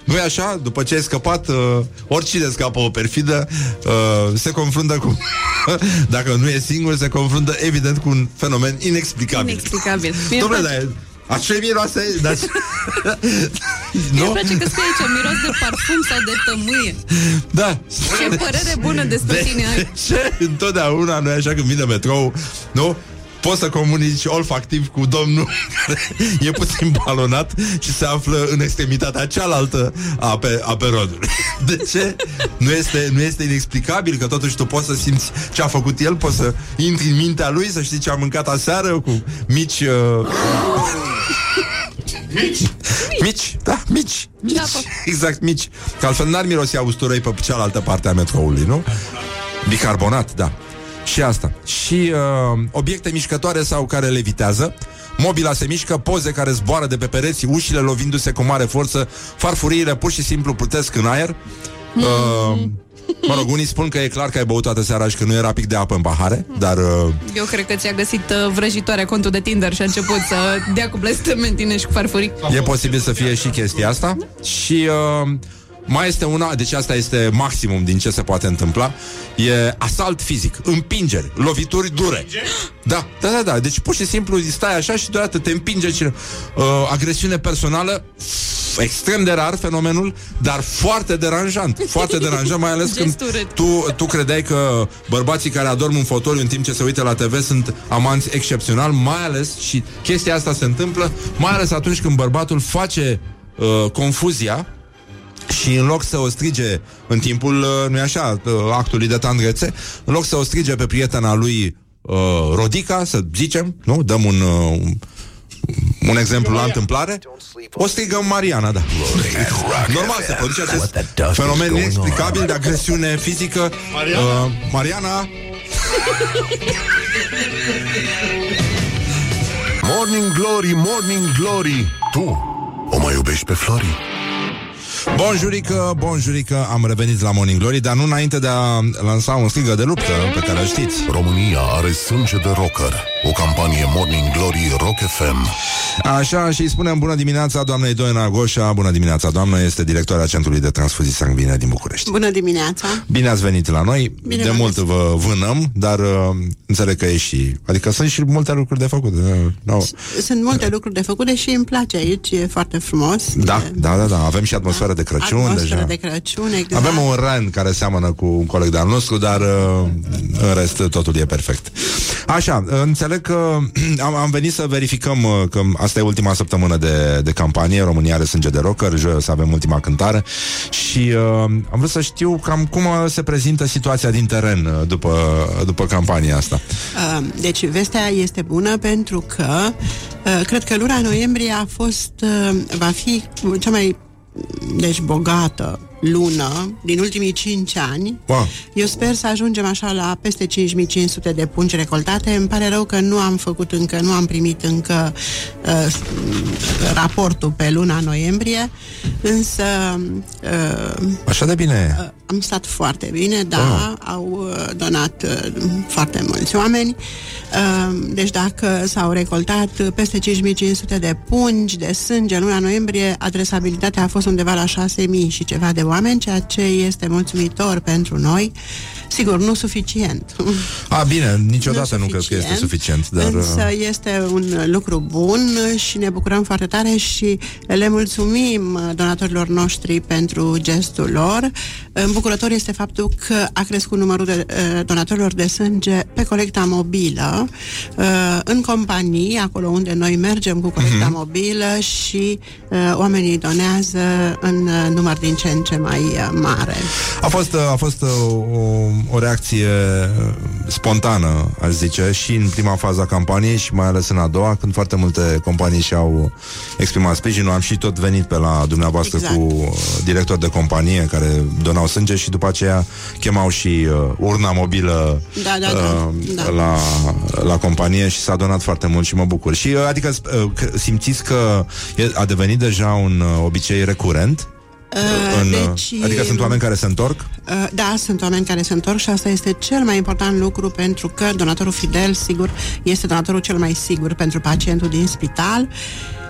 nu e așa? După ce ai scăpat, uh, oricine scapă o perfidă, uh, se confruntă cu... [LAUGHS] dacă nu e singur, se confruntă evident cu un fenomen inexplicabil. Inexplicabil. Mie Dom'le, îmi dar e- așa miroase... Dar... Mie [LAUGHS] nu? îmi place că scrie aici miros de parfum sau de tămâie. Da. Ce părere bună despre De, tine ai. de ce întotdeauna nu e așa când vine metrou, nu? Poți să comunici olfactiv cu domnul [LAUGHS] care e puțin balonat și se află în extremitatea cealaltă a, pe, a perodului. [LAUGHS] De ce? Nu este, nu este inexplicabil că totuși tu poți să simți ce a făcut el, poți să intri în mintea lui, să știi ce a mâncat aseară cu mici... Uh... [LAUGHS] Mici? Mici, da, mici, mici. Da, Exact, mici. Că altfel n-ar mirosea usturoi pe cealaltă parte a metroului, nu? Bicarbonat, da. Și asta. Și uh, obiecte mișcătoare sau care levitează, mobila se mișcă, poze care zboară de pe pereți, ușile lovindu-se cu mare forță, farfuriile pur și simplu plutesc în aer. Uh, mă rog, unii spun că e clar că ai băut toată seara și că nu era pic de apă în pahare, dar... Uh, Eu cred că ți-a găsit uh, vrăjitoarea contul de Tinder și a început să dea cu blestementine și cu farfurii. E posibil să fie și chestia asta Și uh, mai este una, deci asta este maximum din ce se poate întâmpla. E asalt fizic, împingeri, lovituri dure. Da, da, da, da. Deci pur și simplu stai așa și deodată te împinge cine, uh, Agresiune personală Extrem de rar fenomenul Dar foarte deranjant Foarte deranjant, mai ales când Gestură. tu, tu credeai că bărbații care adorm în fotoliu în timp ce se uită la TV sunt amanți excepțional, mai ales și chestia asta se întâmplă, mai ales atunci când bărbatul face uh, confuzia și în loc să o strige în timpul, uh, nu așa, uh, actului de tandrețe, în loc să o strige pe prietena lui uh, Rodica, să zicem, nu? Dăm un, uh, un- un exemplu la întâmplare, o strigă Mariana, da. Normal se produce acest fenomen inexplicabil de agresiune fizică. Mariana. Uh, Mariana, Morning Glory, Morning Glory Tu o mai iubești pe Flori? Bonjurică, bonjurică, am revenit la Morning Glory, dar nu înainte de a lansa un strigă de luptă pe care îl știți. România are sânge de rocker O campanie Morning Glory Rock FM Așa, și îi spunem bună dimineața doamnei Doina Goșa, bună dimineața doamnă, este directoarea Centrului de Transfuzii Sanguine din București. Bună dimineața! Bine ați venit la noi, Bine de v-am mult vă vânăm, dar uh, înțeleg că e și... Adică sunt și multe lucruri de făcut. Uh, no. Sunt multe lucruri de făcut și îmi place aici, e foarte frumos. Da, E da, da, da, avem și atmosferă de Crăciun atmosferă deja. de Crăciun, exact. Avem un ren care seamănă cu un coleg de-al nostru, dar uh, în rest totul e perfect. Așa, uh, înțeleg că [CLEARS THROAT] am, am venit să verificăm uh, că asta e ultima săptămână de, de campanie, România are sânge de rocker, joi o să avem ultima cântare și uh, am vrut să știu cam cum uh, se prezintă situația din teren uh, după, după campania asta. Uh, Deci vestea este bună pentru că uh, cred că luna noiembrie a fost, uh, va fi cea mai deci bogată lună din ultimii 5 ani. Wow. Eu sper să ajungem așa la peste 5500 de pungi recoltate. Îmi pare rău că nu am făcut încă, nu am primit încă uh, raportul pe luna noiembrie, însă uh, Așa de bine. am stat foarte bine, da, au uh, donat uh, foarte mulți oameni. Uh, Deci dacă s-au recoltat uh, peste 5500 de pungi de sânge în luna noiembrie, adresabilitatea a fost undeva la 6000 și ceva de oameni, ceea ce este mulțumitor pentru noi. Sigur, nu suficient. A, bine, niciodată nu, cred că este suficient, dar... Însă uh, este un lucru bun și ne bucurăm foarte tare și le mulțumim donatorilor noștri pentru gestul lor. Îmbucurător este faptul că a crescut numărul de uh, donatorilor de sânge pe colecta mobilă, uh, în companii, acolo unde noi mergem cu colecta Mhm. mobilă și uh, oamenii donează în uh, număr din ce în ce mai uh, mare. A fost, uh, a fost uh, o, o reacție uh, spontană, aș zice, și în prima fază a campaniei și mai ales în a doua, când foarte multe companii și-au exprimat sprijinul. Am și tot venit pe la dumneavoastră Exact. cu uh, directori de companie care donau sânge și după aceea chemau și uh, urna mobilă Da, da, da, uh, da. La, la companie și s-a donat foarte mult și mă bucur. Și uh, adică uh, că simțiți că e, a devenit deja un uh, obicei recurent? Uh, în, uh, deci, adică sunt oameni care se întorc? Uh, Da, sunt oameni care se întorc și asta este cel mai important lucru pentru că donatorul fidel, sigur, este donatorul cel mai sigur pentru pacientul din spital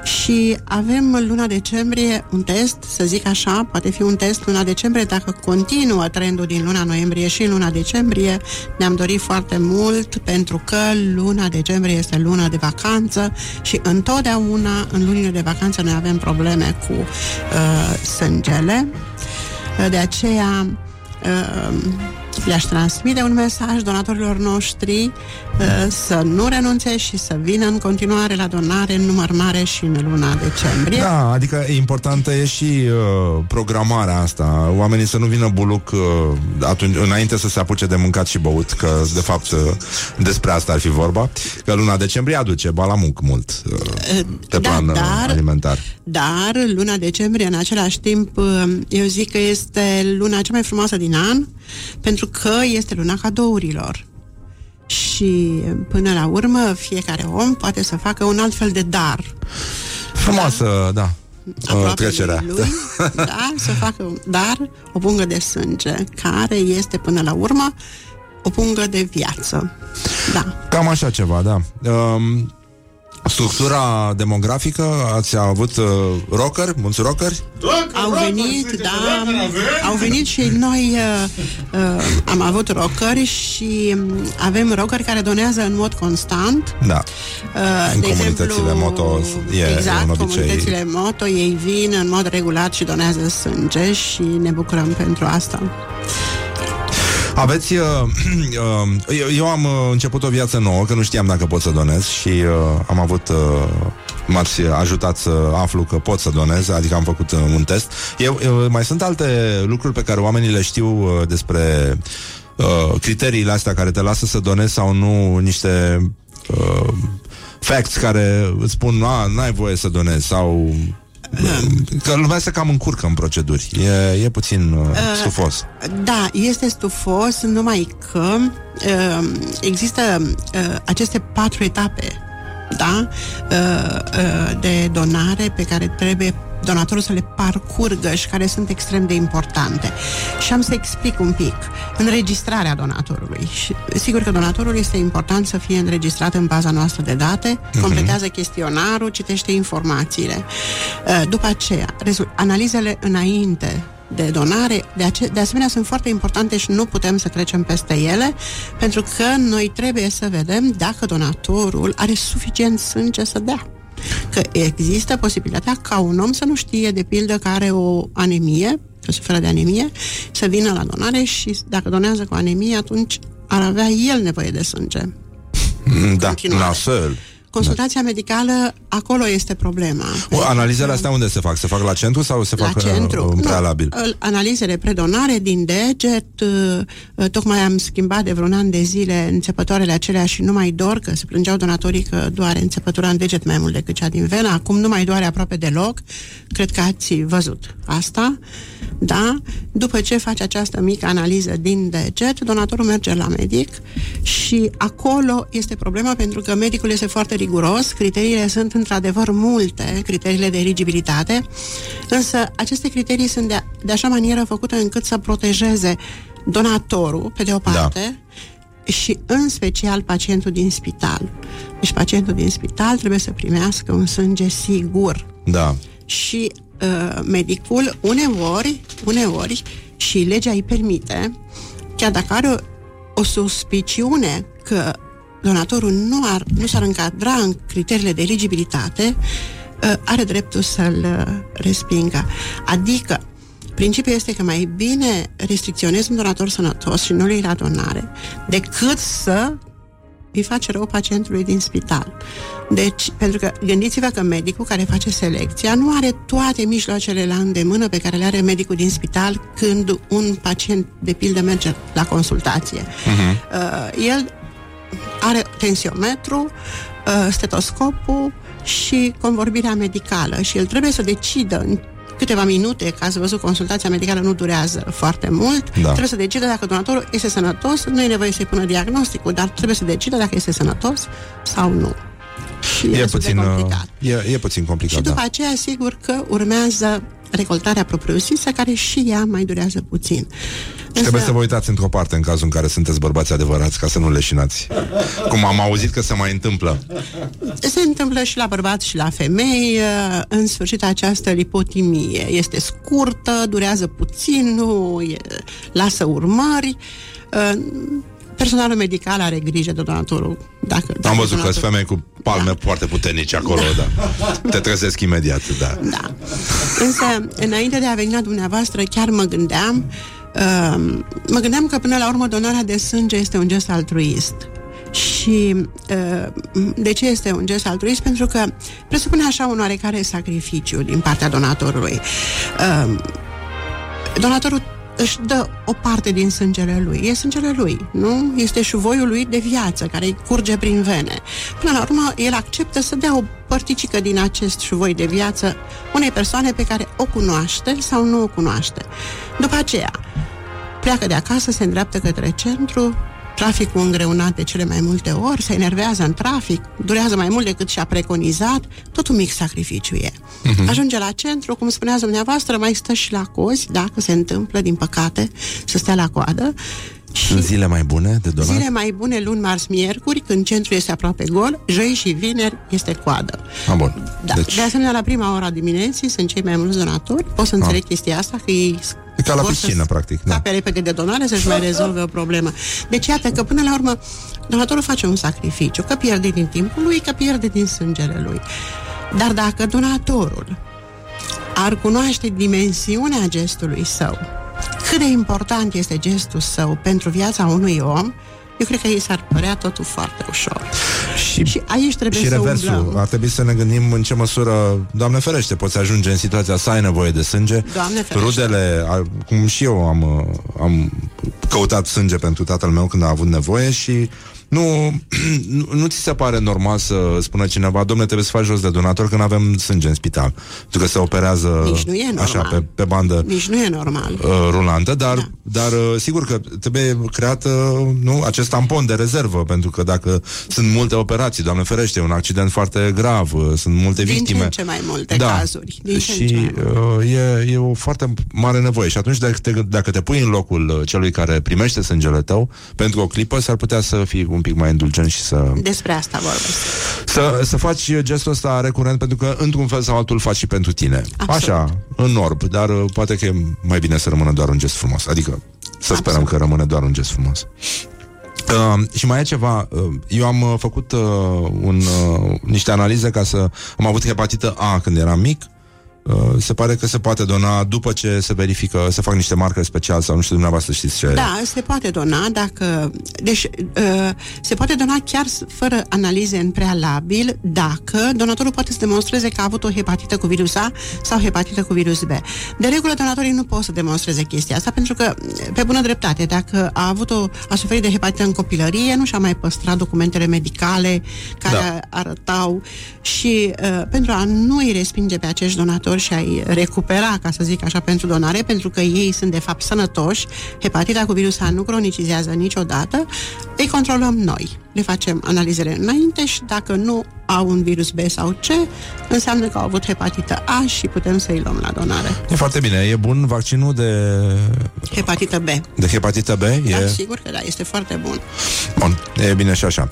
și avem în luna decembrie un test, să zic așa, poate fi un test luna decembrie, dacă continuă trendul din luna noiembrie și în luna decembrie, ne-am dorit foarte mult pentru că luna decembrie este luna de vacanță și întotdeauna în lunile de vacanță noi avem probleme cu uh, sângele. De aceea uh, le-aș transmite un mesaj donatorilor noștri uh, să nu renunțe și să vină în continuare la donare în număr mare și în luna decembrie. Da, adică e importantă e și uh, programarea asta. Oamenii să nu vină buluc uh, atunci, înainte să se apuce de mâncat și băut, că de fapt uh, despre asta ar fi vorba, că luna decembrie aduce balamuc mult uh, pe da, plan uh, dar- alimentar. Dar luna decembrie, în același timp, uh, eu zic că este luna cea mai frumoasă din an, pentru că este luna cadourilor. Și până la urmă, fiecare om poate să facă un alt fel de dar. Frumoasă, da. Uh, aproape trecerea. lui, da, să facă un dar, o pungă de sânge, care este până la urmă o pungă de viață. Da. Cam așa ceva, da. Um, structura demografică, ați avut uh, rocker, mulți rockeri? Au venit, da, au venit și noi uh, uh, am avut rockeri și um, avem rockeri care donează în mod constant. Da. Uh, În de comunitățile exemplu, moto e, e exact, un obicei. comunitățile moto, ei vin în mod regulat și donează sânge și ne bucurăm pentru asta. Aveți... Uh, [CLEARS THROAT] uh, eu, eu am uh, început o viață nouă, că nu știam dacă pot să donez și uh, am avut... Uh, m-ați ajutat să aflu că pot să donez, adică am făcut uh, un test. Eu, eu, mai sunt alte lucruri pe care oamenii le știu uh, despre uh, criteriile astea care te lasă să donezi sau nu niște uh, facts care îți spun, a, n-ai voie să donezi sau că lumea se cam încurcă în proceduri. E, e puțin uh, stufos. Da, este stufos, numai că uh, există uh, aceste patru etape da? uh, uh, de donare pe care trebuie donatorul să le parcurgă și care sunt extrem de importante. Și am să explic un pic. Înregistrarea donatorului. Și, sigur că donatorul este important să fie înregistrat în baza noastră de date, completează chestionarul, citește informațiile. Uh, După aceea, rezul- analizele înainte de donare, de, ace- de asemenea, sunt foarte importante și nu putem să trecem peste ele, pentru că noi trebuie să vedem dacă donatorul are suficient sânge să dea. Că există posibilitatea ca un om să nu știe, de pildă, că are o anemie, că suferă de anemie, să vină la donare și dacă donează cu anemie, atunci ar avea el nevoie de sânge. Da, continuare. nasol. Consultația medicală, acolo este problema. O, analizele astea unde se fac? Se fac la centru sau se la fac centru. uh, în prealabil? Nu, îl- analizele predonare din deget, uh, uh, tocmai am schimbat de vreun an de zile înțepătoarele acelea și nu mai dor, că se plângeau donatorii că doare înțepătura în deget mai mult decât cea din venă, acum nu mai doare aproape deloc, cred că ați văzut asta, da? După ce face această mică analiză din deget, donatorul merge la medic și acolo este problema pentru că medicul este foarte riguros, criteriile sunt într-adevăr multe, criteriile de eligibilitate, însă aceste criterii sunt de, de așa manieră făcute încât să protejeze donatorul, pe de o parte, da. și în special pacientul din spital. Deci pacientul din spital trebuie să primească un sânge sigur Da. și uh, medicul uneori, uneori și legea îi permite, chiar dacă are o, o suspiciune că donatorul nu, ar, nu s-ar încadra în criteriile de eligibilitate, uh, are dreptul să-l uh, respingă. Adică, principiul este că mai bine restricționezi un donator sănătos și nu îi la donare, decât să îi face rău pacientului din spital. Deci, pentru că gândiți-vă că medicul care face selecția nu are toate mijloacele la îndemână pe care le are medicul din spital când un pacient, de pildă, merge la consultație. Uh-huh. Uh, el are tensiometru, uh, stetoscopul și convorbirea medicală și el trebuie să decidă în câteva minute, că ați văzut, consultația medicală nu durează foarte mult, Da. trebuie să decidă dacă donatorul este sănătos, nu e nevoie să-i pună diagnosticul, dar trebuie să decidă dacă este sănătos sau nu. Și E destul de puțin, uh, complicat. e, e puțin complicat, Și după da. aceea, sigur că urmează recoltarea propriu-zisă, care și ea mai durează puțin. Și trebuie să vă uitați într-o parte în cazul în care sunteți bărbați adevărați ca să nu leșinați. Cum am auzit că se mai întâmplă. Se întâmplă și la bărbați și la femei. uh, În sfârșit, această lipotimie este scurtă, durează puțin, nu e, lasă urmări. Uh, Personalul medical are grijă de donatorul. Dacă, dacă Am văzut că donatorul- sunt femei cu palme foarte puternice acolo, da. Te trezesc imediat, da. Da. Însă, înainte de a veni la dumneavoastră, chiar mă gândeam Uh, mă gândeam că până la urmă donarea de sânge este un gest altruist. Și uh, de ce este un gest altruist? Pentru că presupune așa un oarecare sacrificiu din partea donatorului. Uh, donatorul își dă o parte din sângele lui. E sângele lui, nu? Este șuvoiul lui de viață care îi curge prin vene. Până la urmă, el acceptă să dea o părticică din acest șuvoi de viață unei persoane pe care o cunoaște sau nu o cunoaște. După aceea, pleacă de acasă, se îndreaptă către centru, traficul îngreunat de cele mai multe ori, se enervează în trafic, durează mai mult decât și-a preconizat, tot un mic sacrificiu e. Uh-huh. Ajunge la centru, cum spunea dumneavoastră, mai stă și la cozi, dacă se întâmplă, din păcate, să stea la coadă. Și Sunt zile mai bune de donat? Zile mai bune luni, marți, miercuri, când centrul este aproape gol, joi și vineri este coadă. A, bun. Da. Deci... De asemenea, la prima ora dimineții sunt cei mai mulți donatori. Pot să înțeleg A. chestia asta, că ei E ca la piscină, practic. Da. pe repede de donare să-și mai rezolve o problemă. Deci, iată că până la urmă, donatorul face un sacrificiu, că pierde din timpul lui, că pierde din sângele lui. Dar dacă donatorul ar cunoaște dimensiunea gestului său, cât de important este gestul său pentru viața unui om, eu cred că ei s-ar părea totul foarte ușor. Și, și aici trebuie și să reversul. umblăm. Ar trebui să ne gândim în ce măsură, Doamne ferește, poți ajunge în situația să ai nevoie de sânge. Doamne ferește. Rudele, a- cum și eu am, uh, am căutat sânge pentru tatăl meu când a avut nevoie și nu, [CLEARS THROAT] nu, nu ți se pare normal să spună cineva, domne, trebuie să faci jos de donator când avem sânge în spital. Pentru că se operează Nici nu e așa normal. pe, pe bandă Nici nu e normal. uh, rulantă, dar, da. dar uh, sigur că trebuie creat uh, nu, acest tampon de rezervă, pentru că dacă sunt multe operații, doamne ferește, un accident foarte grav, uh, sunt multe Din victime. ce în ce mai multe da. cazuri. Din ce în ce și mai multe. uh, e, e o foarte mare nevoie. Și atunci dacă te, dacă te pui în locul uh, celui care primește sângele tău, pentru o clipă s-ar putea să fii un pic mai indulgent și să, Despre asta vorbesc. să, să faci gestul ăsta recurent, pentru că într-un fel sau altul faci și pentru tine. Absolut. Așa, în orb, dar uh, poate că e mai bine să rămână doar un gest frumos. Adică să sperăm că rămâne doar un gest frumos. Uh, și mai e ceva, uh, eu am uh, făcut uh, un, uh, niște analize ca să... Am avut hepatită A când eram mic, uh, se pare că se poate dona după ce se verifică, se fac niște marcări special sau nu știu dumneavoastră știți ce Da, se poate dona dacă... Deci, uh, se poate dona chiar s- fără analize în prealabil dacă donatorul poate să demonstreze că a avut o hepatită cu virus A sau hepatită cu virus B. De regulă, donatorii nu pot să demonstreze chestia asta pentru că, pe bună dreptate, dacă a avut o, a suferit de hepatită în copilărie, nu și-a mai păstrat documentele medicale care Da. da. arătau și uh, pentru a nu îi respinge pe acești donatori și a-i recupera, ca să zic așa, pentru donare, pentru că ei sunt de fapt sănătoși, hepatita cu virus A nu cronicizează niciodată, îi controlăm noi. Le facem analizele înainte și dacă nu au un virus B sau C, înseamnă că au avut hepatită A și putem să-i luăm la donare. E foarte bine. E bun vaccinul de, Hepatită B. de hepatită B? Da, E... sigur că da, este foarte bun. Bun, e bine și așa.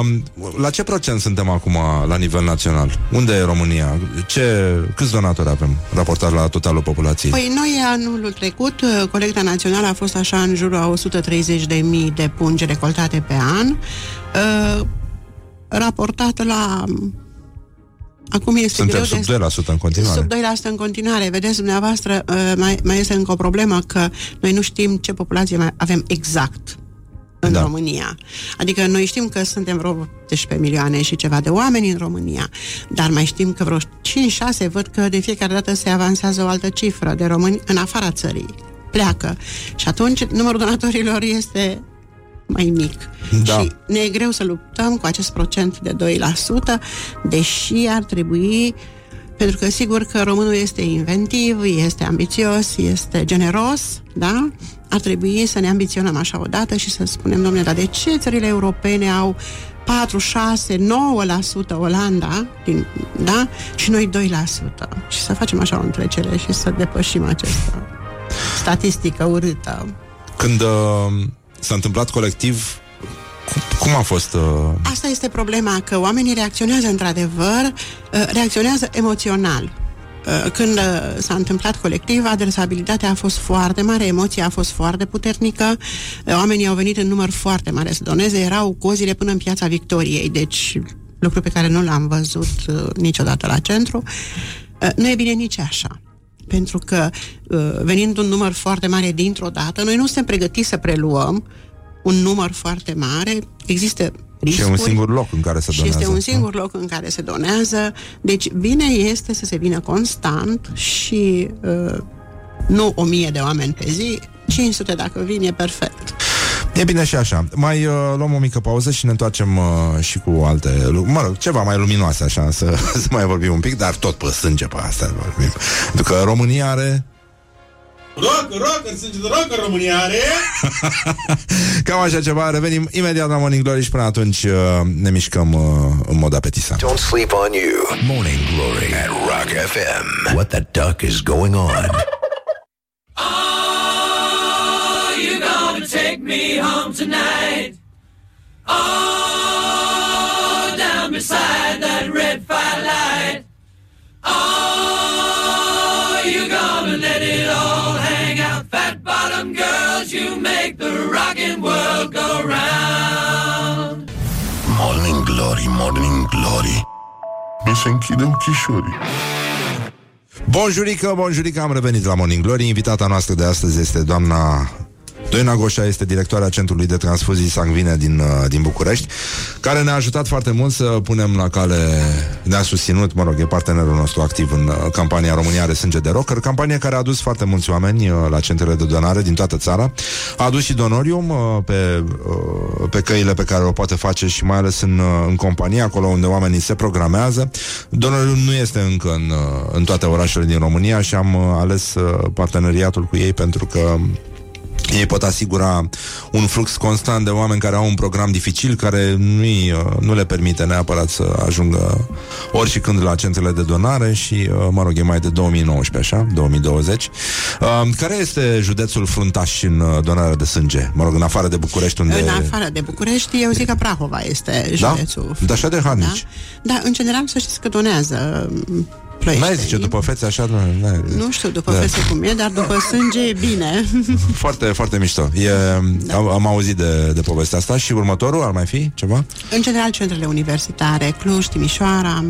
Um, la ce procent suntem acum la nivel național? Unde e România? Ce, câți donatori avem raportat la totalul populației? Păi noi anul trecut, uh, colecta națională a fost așa în jurul a 130.000 de pungi recoltate pe an, uh, raportat la... Acum este Suntem greu sub 2% în continuare. Sub 2% în continuare. Vedeți, dumneavoastră, uh, mai, mai este încă o problemă că noi nu știm ce populație mai avem exact în Da. da. România. Adică noi știm că suntem vreo 18 milioane și ceva de oameni în România, dar mai știm că vreo 5-6 văd că de fiecare dată se avansează o altă cifră de români în afara țării. Pleacă. Și atunci numărul donatorilor este mai mic. Da. Și ne e greu să luptăm cu acest procent de 2%, deși ar trebui pentru că sigur că românul este inventiv, este ambițios, este generos, da? Ar trebui să ne ambiționăm așa odată și să spunem, domnule, dar de ce țările europene au 4, 6, 9% Olanda, din, da? Și noi 2%. Și să facem așa o întrecere și să depășim această statistică urâtă. Când uh, s-a întâmplat colectiv, cum, cum a fost? Uh, Asta este problema, că oamenii reacționează într-adevăr, uh, reacționează emoțional. Uh, Când uh, s-a întâmplat colectiv, adresabilitatea a fost foarte mare, emoția a fost foarte puternică, uh, oamenii au venit în număr foarte mare să doneze, erau cozile până în piața Victoriei, deci lucru pe care nu l-am văzut uh, niciodată la centru. Uh, Nu e bine nici așa. pentru că uh, venind un număr foarte mare dintr-o dată, noi nu suntem pregătiți să preluăm un număr foarte mare, există riscuri. Și e un singur loc în care se și donează. este un singur loc în care se donează. Deci bine este să se vină constant și uh, nu o mie de oameni pe zi, 500 dacă vin e perfect. E bine și așa. Mai uh, luăm o mică pauză și ne întoarcem uh, și cu alte, lu- mă rog, ceva mai luminoase așa, să, [LAUGHS] să mai vorbim un pic, dar tot pe sânge pe asta vorbim. Pentru că România are Rock, rocker, sânge de rocker România are [LAUGHS] cam așa ceva. Revenim imediat la Morning Glory și până atunci uh, ne mișcăm uh, în mod apetisant. Don't sleep on you. Morning Glory at Rock FM. What the duck is going on? Are you gonna take me home tonight? Oh, down beside that red firelight. Oh, out? Fat bottom girls, you make the rockin' world go round. Morning Glory, Morning Glory Mi se închide ochișorii Bonjurică, bonjurică, am revenit la Morning Glory. Invitata noastră de astăzi este doamna Doina Goșa este directoarea Centrului de Transfuzii Sangvine din, uh, din București, care ne-a ajutat foarte mult să punem la cale, ne-a susținut, mă rog, e partenerul nostru activ în uh, campania România are sânge de rocker, campanie care a adus foarte mulți oameni uh, la centrele de donare din toată țara. A adus și donorium uh, pe, uh, pe căile pe care o poate face și mai ales în, uh, în companie, acolo unde oamenii se programează. Donorium nu este încă în, uh, în toate orașele din România și am uh, ales uh, parteneriatul cu ei pentru că ei pot asigura un flux constant de oameni care au un program dificil, care nu, nu le permite neapărat să ajungă ori și când la centrele de donare și, uh, mă rog, e mai de 2019, așa, 2020. Uh, Care este județul fruntaș în uh, donarea de sânge? Mă rog, în afară de București, unde... În afară de București, eu zic că Prahova este Da? județul. De așa de harnici. Da? da, în general să știți că donează m, ploieștenii. N-ai zice, după fețe așa... Nu, n-ai- Nu știu după Da. fețe cum e, dar după [LAUGHS] sânge e bine. Foarte, foarte mișto. E, da. am, am auzit de, de povestea asta și următorul ar mai fi ceva? în general, centrele universitare, Cluj, Timișoara,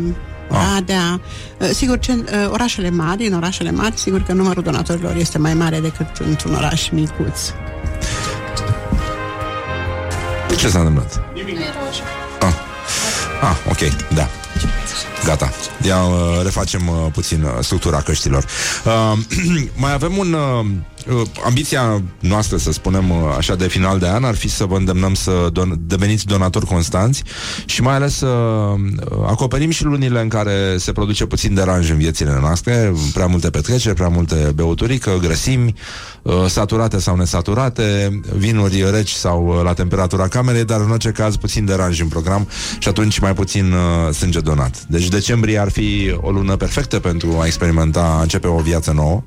Oradea, uh, sigur, cen- uh, orașele mari, în orașele mari, sigur că numărul donatorilor este mai mare decât într-un oraș micuț. Ce s-a întâmplat? Ah. ah, ok, da. Gata. Ia uh, refacem uh, puțin uh, structura căștilor. Uh, [CLEARS THROAT] mai avem un... Uh, uh, ambiția noastră, să spunem uh, așa, de final de an ar fi să vă îndemnăm să don- deveniți donatori constanți și mai ales să uh, acoperim și lunile în care se produce puțin deranj în viețile noastre, prea multe petreceri, prea multe beuturică, grăsimi, uh, saturate sau nesaturate, vinuri reci sau uh, la temperatura camerei, dar în orice caz puțin deranj în program și atunci mai puțin uh, sânge donat. Deci decembrie ar fi o lună perfectă pentru a experimenta, a începe o viață nouă,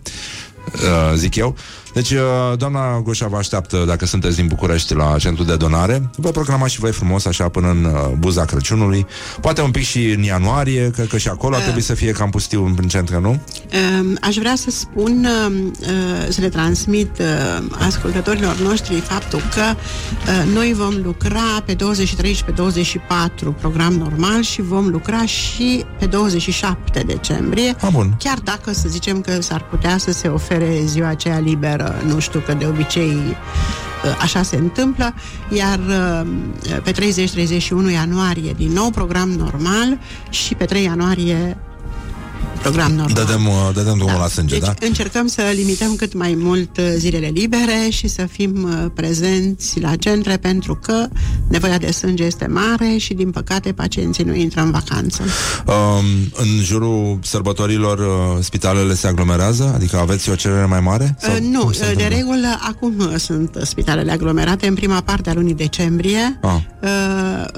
uh, zic eu. Deci, uh, doamna Goșa vă așteaptă, dacă sunteți din București, la centru de donare. Vă programați și voi frumos, așa, până în uh, buza Crăciunului. Poate un pic și în ianuarie, cred că și acolo ar trebui să fie cam pustiu în centru, nu? Um, Aș vrea să spun, um, uh, să le transmit uh, ascultătorilor noștri faptul că uh, noi vom lucra pe 23 și pe 24 program normal și vom lucra și pe 27 decembrie. A, bun. Chiar dacă să zicem că s-ar putea să se ofere ziua aceea liberă, nu știu că de obicei uh, așa se întâmplă, iar uh, pe 30-31 ianuarie din nou program normal și pe 3 ianuarie program normal. Dădem, uh, dădem drumul la sânge, deci da? încercăm să limităm cât mai mult uh, zilele libere și să fim uh, prezenți la centre pentru că nevoia de sânge este mare și din păcate pacienții nu intră în vacanță. Um, în jurul sărbătorilor uh, spitalele se aglomerează? Adică aveți o cerere mai mare? Uh, nu, cum se uh, de întâmplă? regulă acum uh, sunt spitalele aglomerate în prima parte a lunii decembrie. Ah. Uh,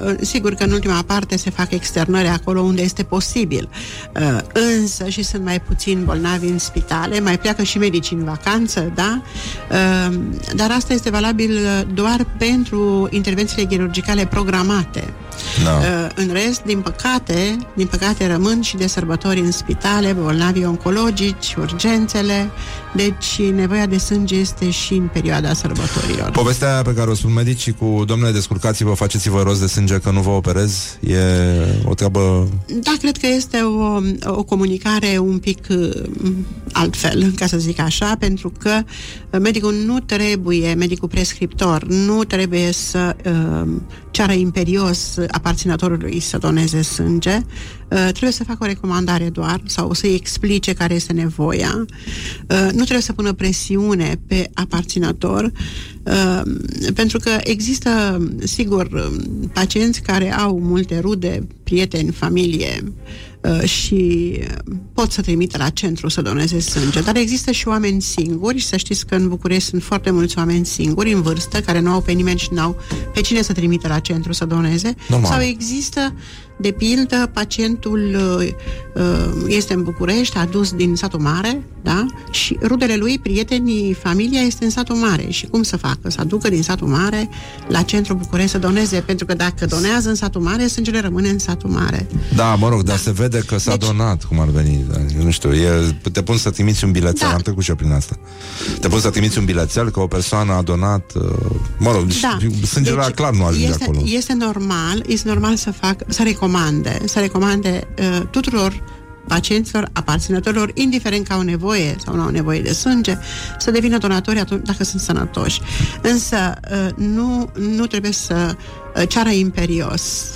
uh, sigur că în ultima parte se fac externări acolo unde este posibil. Uh, însă și sunt mai puțini bolnavi în spitale, mai pleacă și medici în vacanță, da? Uh, dar asta este valabil uh, doar pentru intervențiile chirurgicale programate. Da. Uh, în rest, din păcate, din păcate rămân și de sărbători în spitale, bolnavi oncologici, urgențele, deci nevoia de sânge este și în perioada sărbătorilor. Povestea aia pe care o spun medicii cu domnule, descurcați-vă, faceți-vă rost de sânge că nu vă operez, e o treabă... Da, cred că este o, o comunicare comunicare un pic uh, altfel, ca să zic așa, pentru că uh, medicul nu trebuie, medicul prescriptor, nu trebuie să uh, ceară imperios aparținătorului să doneze sânge, uh, trebuie să facă o recomandare doar sau să-i explice care este nevoia. Uh, nu trebuie să pună presiune pe aparținător, uh, pentru că există, sigur, pacienți care au multe rude, prieteni, familie, Uh, și pot să trimită la centru să doneze sânge. Dar există și oameni singuri, să știți că în București sunt foarte mulți oameni singuri în vârstă, care nu au pe nimeni și nu au pe cine să trimită la centru să doneze. Normal. Sau există de pildă, pacientul uh, uh, este în București, adus din satul mare, da? Și rudele lui, prietenii, familia este în satul mare. Și cum să facă? Să aducă din satul mare la centru București să doneze, pentru că dacă donează în satul mare, sângele rămâne în satul mare. Da, mă rog, dar se vede că s-a Deci- donat, cum ar veni. Da, Nu știu, e, te pun să trimiți un bilețel, Da. am trecut și eu prin asta. Te pun să trimiți un bilețel că o persoană a donat, uh, mă rog, Da. sângele Deci, clar nu ajunge este, acolo. Este normal, este normal să fac, să recomande, să recomande uh, tuturor pacienților, aparținătorilor, indiferent că au nevoie sau nu au nevoie de sânge, să devină donatori atunci dacă sunt sănătoși. Însă uh, nu, nu trebuie să uh, ceară imperios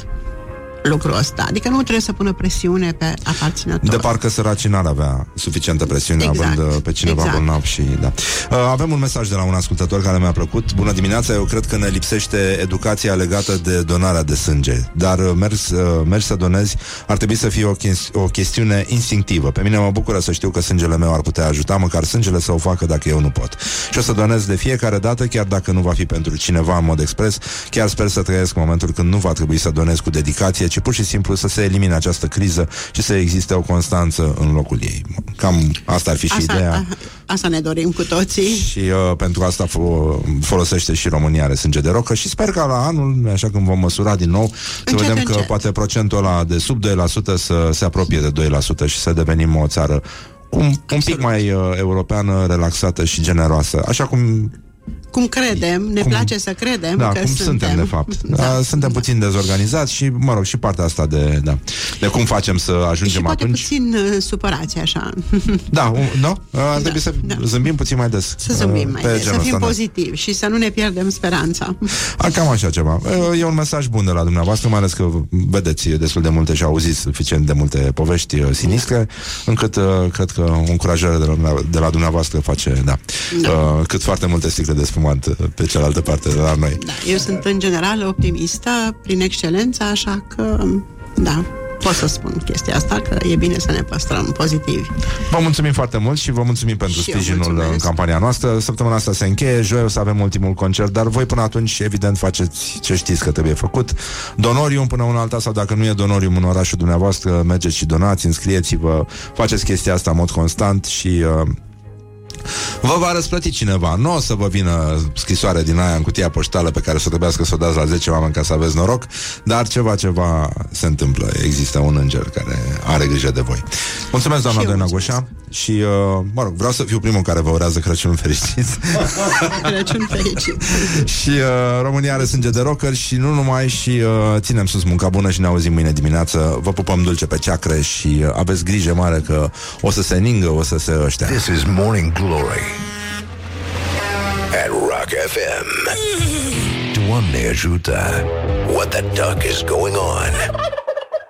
lucrul ăsta. Adică nu trebuie să pună presiune pe aparținător. De parcă săracii n-ar avea suficientă presiune Exact. având uh, pe cineva Exact. bolnav și da. Uh, Avem un mesaj de la un ascultător care mi-a plăcut. Bună dimineața, eu cred că ne lipsește educația legată de donarea de sânge. Dar uh, mers, uh, mergi să donezi ar trebui să fie o, ches- o chestiune instinctivă. Pe mine mă bucură să știu că sângele meu ar putea ajuta, măcar sângele să o facă dacă eu nu pot. Și o să donez de fiecare dată, chiar dacă nu va fi pentru cineva în mod expres. Chiar sper să trăiesc momentul când nu va trebui să donez cu dedicație, ci pur și simplu să se elimine această criză și să existe o constanță în locul ei. Cam asta ar fi și Asta, ideea. a- asta ne dorim cu toții. Și uh, pentru asta fo- folosește și România are sânge de rocă și sper că la anul, așa când vom măsura din nou, să Încet, vedem că încet. poate procentul ăla de sub 2% să se apropie de 2% și să devenim o țară un, un pic mai uh, europeană, relaxată și generoasă, așa cum Cum credem, ne Cum- place să credem da, că cum suntem, de fapt. [LAUGHS] Da. Suntem puțin dezorganizați și, mă rog, și partea asta de, da, de cum facem să Și ajungem poate atunci. puțin uh, supărați așa. [LAUGHS] Da, un, nu? Ar trebui să zâmbim puțin mai des. Să zâmbim mai pe des, să genul fim ăsta, da. pozitivi și să nu ne pierdem speranța. A, cam așa ceva. E un mesaj bun de la dumneavoastră, mai ales că vedeți destul de multe și auziți suficient de multe povești uh, sinistre, încât uh, cred că o încurajare de la, de la dumneavoastră face, da, uh, cât foarte multe sticle de spumant uh, pe cealaltă parte de la noi. Da, eu sunt în general optimistă prin excelență, așa că, da, pot să spun chestia asta, că e bine să ne păstrăm pozitivi. Vă mulțumim foarte mult și vă mulțumim pentru Și eu sprijinul mulțumesc. în campania noastră. Săptămâna asta se încheie, joi o să avem ultimul concert, dar voi până atunci, evident, faceți ce știți că trebuie făcut. Donorium până una alta sau dacă nu e donorium în orașul dumneavoastră, mergeți și donați, înscrieți-vă, faceți chestia asta în mod constant și... Uh, Vă va răsplăti cineva. Nu o să vă vină scrisoare din aia în cutia poștală Pe care să trebuiască să o dați la 10 oameni Ca să aveți noroc Dar ceva, ceva se întâmplă. Există un înger care are grijă de voi. Mulțumesc, doamna Și eu Doina Goșa Și, uh, mă rog, vreau să fiu primul care vă urează [LAUGHS] Crăciun fericit. Crăciun [LAUGHS] fericit! Și uh, România are sânge de rocker Și nu numai Și uh, ținem sus munca bună Și ne auzim mâine dimineață. Vă pupăm dulce pe ceacre Și uh, aveți grijă mare că o să se ningă O să se ăștia This is Morning Glory at Rock FM. Doamne [LAUGHS] ajută! What the duck is going on?